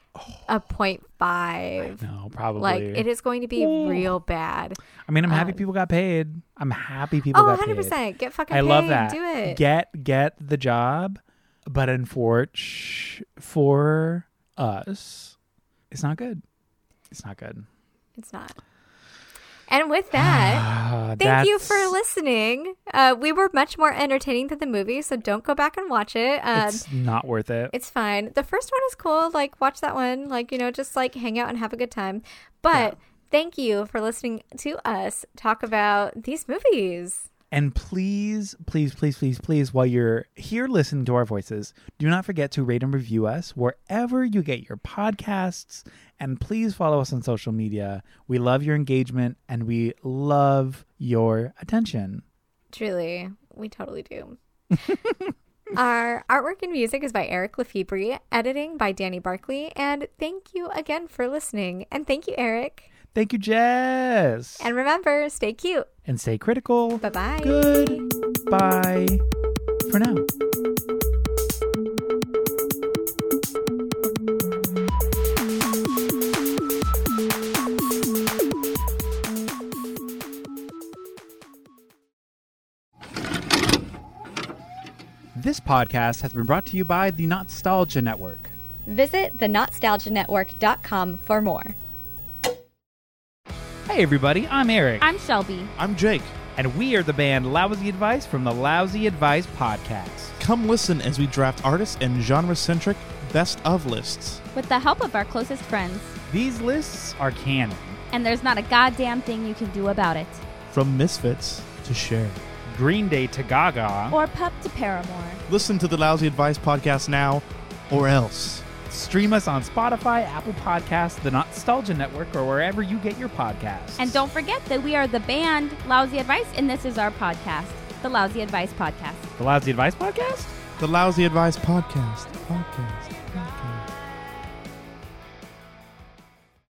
a *sighs* point five. No, probably. Like it is going to be Ooh. real bad. I mean, I'm happy um, people got paid. I'm happy people Oh, got 100 paid. percent. Get fucking paid. I paid. love that. Do it. Get get the job, but unfortunately for us, it's not good. It's not good. it's not. And with that, thank you for listening. Uh, we were much more entertaining than the movie, so don't go back and watch it. Um, It's not worth it. It's fine. The first one is cool. Like, watch that one. Like, you know, just like hang out and have a good time. But thank you for listening to us talk about these movies. And please, please, please, please, please, while you're here listening to our voices, do not forget to rate and review us wherever you get your podcasts. And please follow us on social media. We love your engagement and we love your attention. Truly, we totally do. *laughs* Our artwork and music is by Eric Lefebvre, editing by Danny Barkley, and thank you again for listening. And thank you, Eric. Thank you, Jess. And remember, stay cute. and stay critical. Bye bye. Goodbye for now. This podcast has been brought to you by the Nostalgia Network. Visit thenostalgianetwork.com for more. Hey, everybody, I'm Eric, I'm Shelby. I'm Jake. and we are the band Lousy Advice from the Lousy Advice Podcast. Come listen as we draft artist and genre centric best of lists. With the help of our closest friends. These lists are canon. And there's not a goddamn thing you can do about it. From Misfits to Cher. Green Day to Gaga. Or pup to Paramore. Listen to the Lousy Advice podcast now, or else. Stream us on Spotify, Apple Podcasts, the Nostalgia Network, or wherever you get your podcasts. And don't forget that we are the band Lousy Advice, and this is our podcast, the Lousy Advice Podcast. the Lousy Advice Podcast? The Lousy Advice podcast. Podcast.